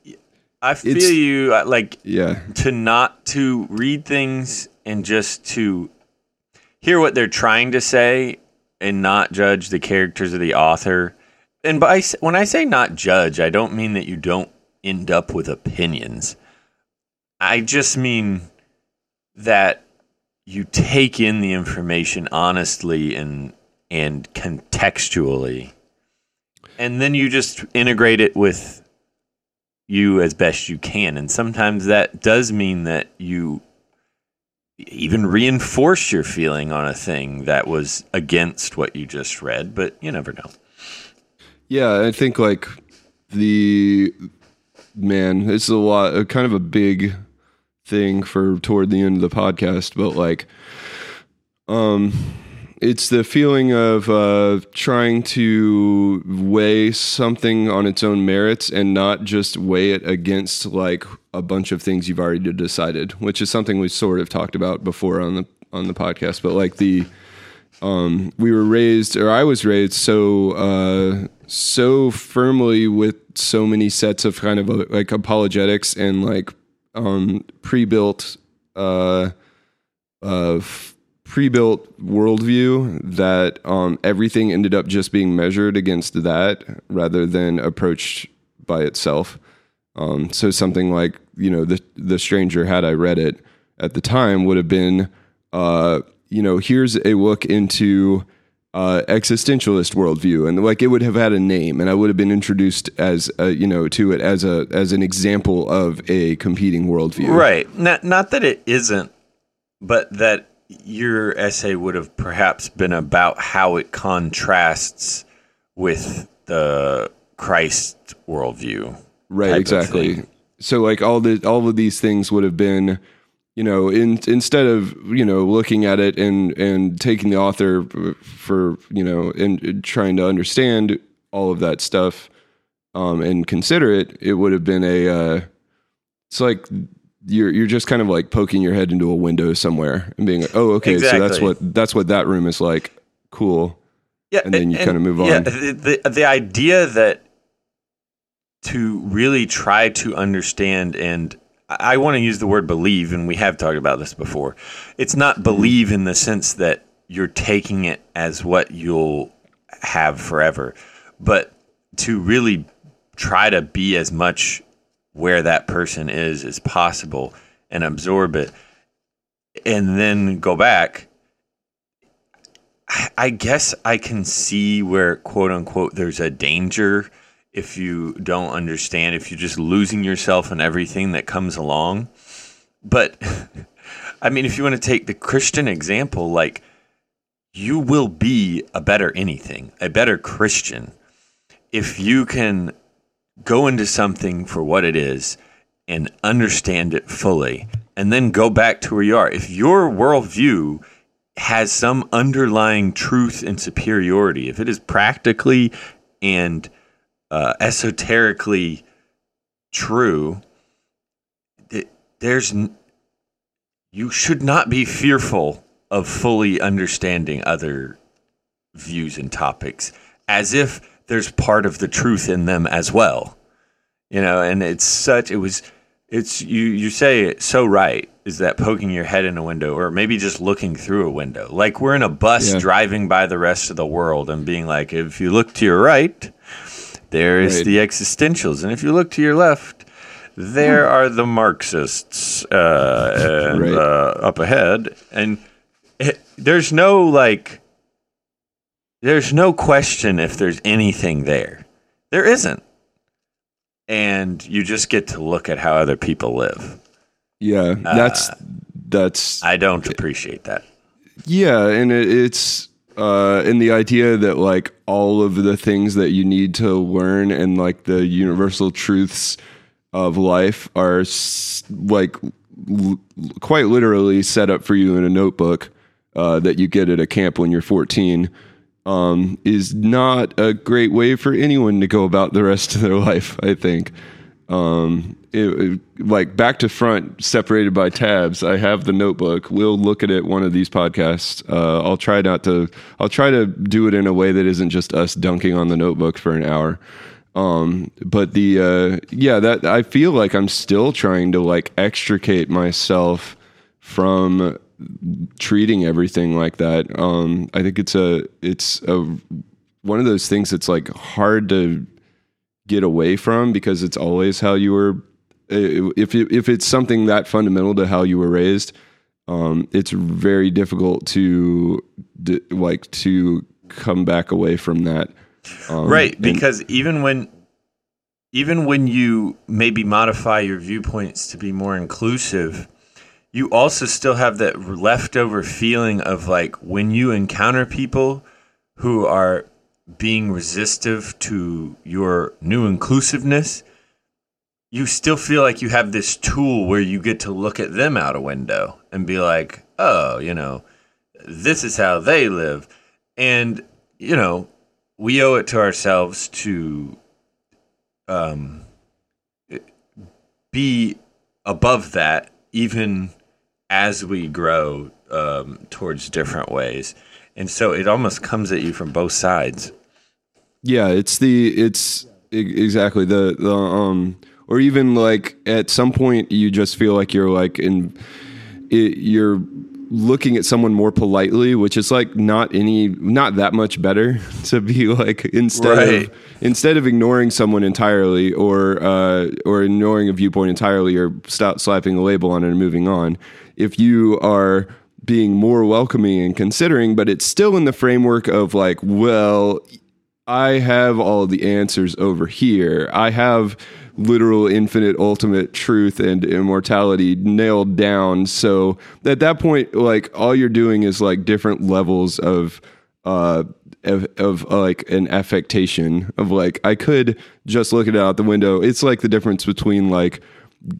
I, I feel It's- you. Like yeah. to not to read things and just to hear what they're trying to say and not judge the characters of the author. And by when I say not judge, I don't mean that you don't end up with opinions. I just mean that you take in the information honestly and and contextually. And then you just integrate it with you as best you can. And sometimes that does mean that you even reinforce your feeling on a thing that was against what you just read but you never know Yeah, I think like the man, it's a lot, kind of a big thing for toward the end of the podcast, but like, um, it's the feeling of uh, trying to weigh something on its own merits and not just weigh it against like a bunch of things you've already decided, which is something we sort of talked about before on the on the podcast. But like the um, we were raised, or I was raised, so uh, so firmly with so many sets of kind of like apologetics and like um, pre-built, uh, uh, pre-built worldview that um, everything ended up just being measured against that rather than approached by itself. Um, so something like you know the the stranger had I read it at the time would have been uh, you know here's a look into uh, existentialist worldview. And like it would have had a name and I would have been introduced as a, you know to it as a as an example of a competing worldview. right. Not not that it isn't but that your essay would have perhaps been about how it contrasts with the christ worldview right exactly. so like all the all of these things would have been you know in, instead of you know looking at it and and taking the author for you know and, and trying to understand all of that stuff um and consider it it would have been a uh it's like you're you're just kind of like poking your head into a window somewhere and being like oh okay so that's what that's what that room is like. Cool. Yeah, and then you kinda move yeah, on. The, the the idea that to really try to understand and I want to use the word believe, and we have talked about this before. It's not believe in the sense that you're taking it as what you'll have forever, but to really try to be as much where that person is as possible and absorb it, and then go back I guess I can see where quote unquote there's a danger if you don't understand, if you're just losing yourself in everything that comes along. But <laughs> I mean, if you want to take the Christian example, like you will be a better anything, a better Christian, if you can go into something for what it is and understand it fully and then go back to where you are. If your worldview has some underlying truth and superiority, if it is practically and uh, esoterically true, th- there's you should not be fearful of fully understanding other views and topics as if there's part of the truth in them as well. You know, and it's such it was it's you you say it so right is that poking your head in a window or maybe just looking through a window like we're in a bus Yeah. driving by the rest of the world and being like if you look to your right there is Right. the existentials and if you look to your left there are the marxists uh, and, Right. uh, up ahead and it, there's no like there's no question if there's anything there there isn't and you just get to look at how other people live. Yeah, that's that's I don't appreciate that. yeah, and it, it's uh, and the idea that like all of the things that you need to learn and like the universal truths of life are s- like l- quite literally set up for you in a notebook uh, that you get at a camp when you're 14 um, is not a great way for anyone to go about the rest of their <laughs> life. I think. Um, it, it- like back to front, separated by tabs. I have the notebook. We'll look at it one of these podcasts. Uh, I'll try not to. I'll try to do it in a way that isn't just us dunking on the notebook for an hour. Um, but the uh, yeah, that I feel like I'm still trying to like extricate myself from treating everything like that. Um, I think it's a it's a one of those things that's like hard to get away from because it's always how you were. If it- if it's something that fundamental to how you were raised, um, it's very difficult to like to come back away from that. Um, right, and- because even when even when you maybe modify your viewpoints to be more inclusive, you also still have that leftover feeling of like when you encounter people who are being resistive to your new inclusiveness, you still feel like you have this tool where you get to look at them out a window and be like, oh, you know, this is how they live. And, you know, we owe it to ourselves to um, be above that, even as we grow um, towards different ways. And so it almost comes at you from both sides. Yeah, it's the it's exactly the the um or even like at some point you just feel like you're like in it, you're looking at someone more politely, which is like not any not that much better <laughs> to be like instead Right. of instead of ignoring someone entirely or uh, or ignoring a viewpoint entirely or stop slapping a label on it and moving on. If you are being more welcoming and considering, but it's still in the framework of like, well, I have all the answers over here. I have literal infinite ultimate truth and immortality nailed down. So at that point, like all you're doing is like different levels of uh of, of uh, like an affectation of like I could just look it out the window. It's like the difference between like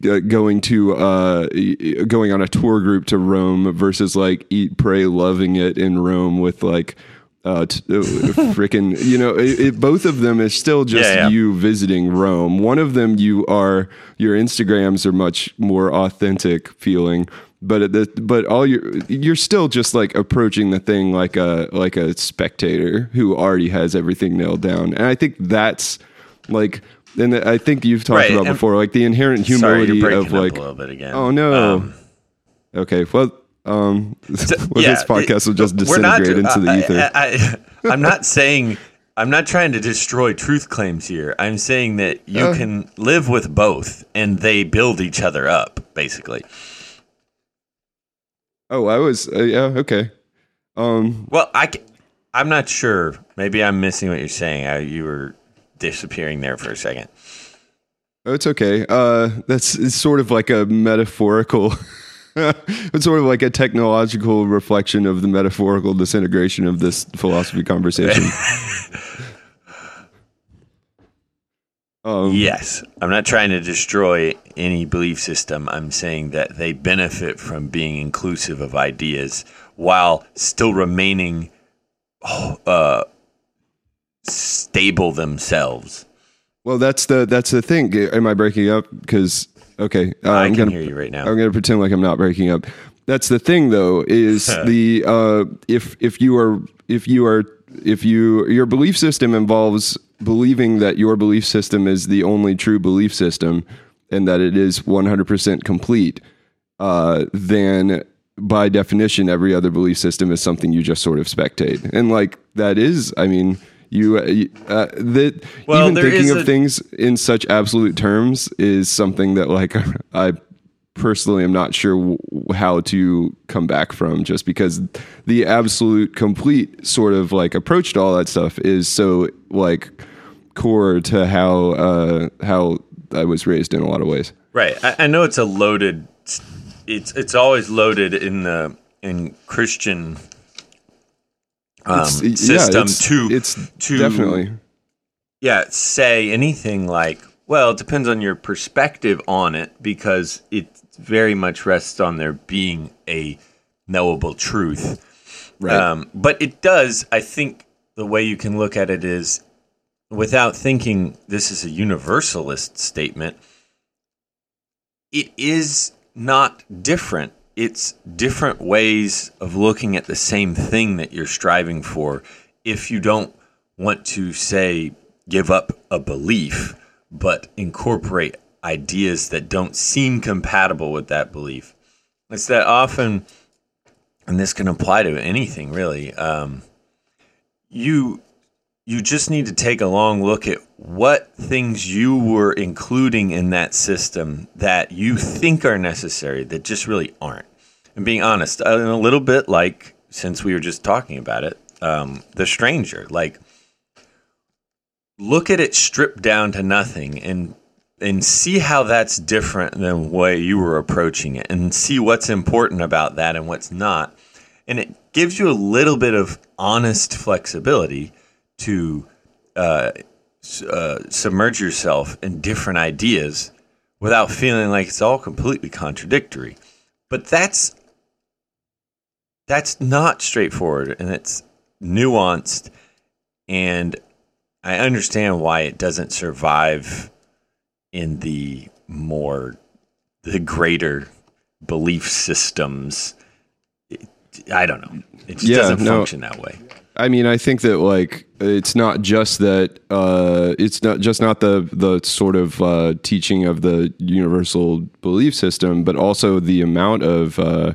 g- going to uh going on a tour group to Rome versus like eat pray loving it in Rome with like uh, t- uh <laughs> freaking, you know, it, it, both of them is still just Yeah, yeah. you visiting Rome. One of them, you are your Instagrams are much more authentic feeling, but at the but all your you're still just like approaching the thing like a like a spectator who already has everything nailed down, and I think that's like. And I think you've talked Right, about before, like the inherent Sorry, humility breaking of like, a little bit again. oh no, Um, okay, well, um, <laughs> well, yeah, this podcast will just we're not- disintegrate into the ether. I, I, am not saying I'm not trying to destroy truth claims here. I'm saying that you Uh. can live with both, and they build each other up, basically. oh, I was, uh, yeah, okay. Um, Well, I, am not sure. Maybe I'm missing what you're saying. I, you were disappearing there for a second. Oh, it's okay. Uh, that's it's sort of like a metaphorical. <laughs> it's sort of like a technological reflection of the metaphorical disintegration of this philosophy conversation. <laughs> um, Yes, I'm not trying to destroy any belief system. I'm saying that they benefit from being inclusive of ideas while still remaining uh, stable themselves. Well, that's the that's the thing. Am I breaking up? Because okay, uh, I I'm can gonna hear you right now. I'm going to pretend like I'm not breaking up. That's the thing, though, is <laughs> the uh, if if you are if you are if you your belief system involves believing that your belief system is the only true belief system, and that it is 100% complete, uh, then by definition, every other belief system is something you just sort of spectate. And like that is, I mean, you, uh, that Well, even thinking of a- things in such absolute terms is something that like <laughs> I personally am not sure w- how to come back from just because the absolute complete sort of like approach to all that stuff is so like core to how uh how I was raised in a lot of ways. Right. I, I know it's a loaded. It's it's always loaded in the in Christian um, It's- yeah, system it's- to it's to definitely yeah say anything like well it depends on your perspective on it because it very much rests on there being a knowable truth right. um, but it does i think the way you can look at it is without thinking this is a universalist statement it is not different it's different ways of looking at the same thing that you're striving for if you don't want to say give up a belief but incorporate ideas that don't seem compatible with that belief. It's that often and this can apply to anything really um, you you just need to take a long look at what things you were including in that system that you think are necessary that just really aren't. And being honest, uh, a little bit like since we were just talking about it, um, the stranger. Like, look at it stripped down to nothing and and see how that's different than the way you were approaching it, and see what's important about that and what's not. And it gives you a little bit of honest flexibility to uh, uh, submerge yourself in different ideas without feeling like it's all completely contradictory. But that's that's not straightforward and it's nuanced and I understand why it doesn't survive in the more the greater belief systems. It, I don't know. It just Yeah, doesn't no. function that way. I mean, I think that like it's not just that uh, it's not just not the the sort of uh, teaching of the universal belief system, but also the amount of uh,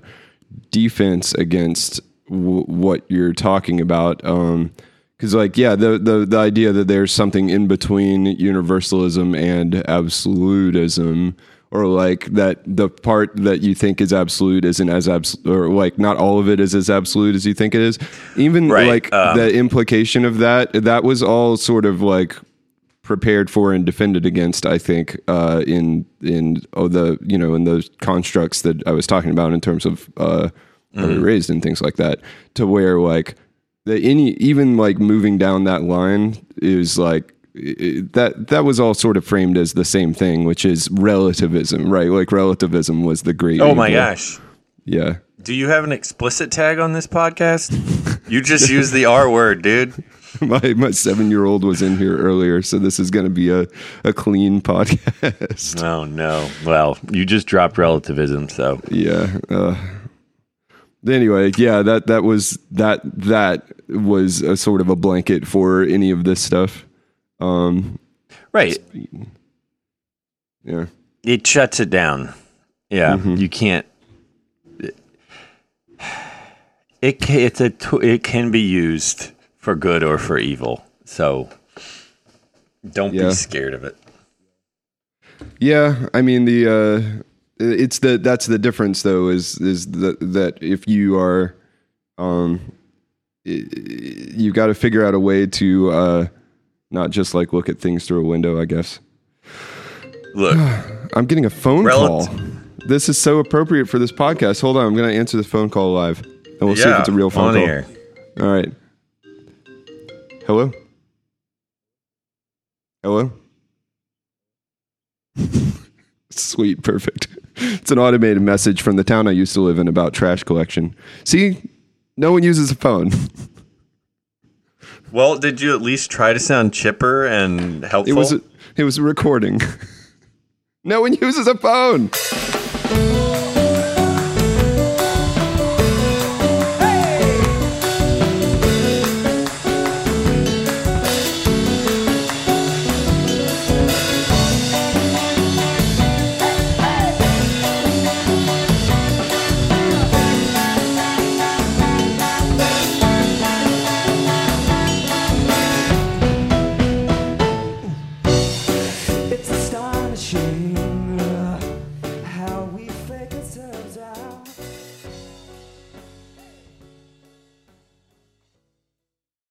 defense against w- what you're talking about. Um, because like yeah, the, the the idea that there's something in between universalism and absolutism, or like that the part that you think is absolute isn't as absolute, or like not all of it is as absolute as you think it is. Even Right, like um, the implication of that, that was all sort of like prepared for and defended against. I think uh, in in oh the you know in those constructs that I was talking about in terms of uh, were raised and things like that, to where like the any even like moving down that line is like that that was all sort of framed as the same thing, which is relativism, right? Like relativism was the great. Oh my evil. gosh. Yeah. Do you have an explicit tag on this podcast? you just used the R word, dude. <laughs> my my seven year old was in here earlier, so this is going to be a, a clean podcast. Oh no. Well, you just dropped relativism, so yeah. Uh, anyway, yeah, that that was that that was a sort of a blanket for any of this stuff. Um, right. yeah. It shuts it down. Yeah, you can't. It ca- it's a t- it can be used for good or for evil. So don't Yeah. be scared of it. Yeah, I mean the uh it's the that's the difference though is is that that if you are um you've got to figure out a way to uh not just like look at things through a window, I guess. Look, <sighs> I'm getting a phone Rel- call. This is so appropriate for this podcast. Hold on, I'm going to answer the phone call live. And we'll see if it's a real phone on call. air. All right. Hello? Hello? <laughs> Sweet, perfect. It's an automated message from the town I used to live in about trash collection. See, no one uses a phone. <laughs> Well, did you at least try to sound chipper and helpful? It was a, it was a recording. <laughs> no one uses a phone.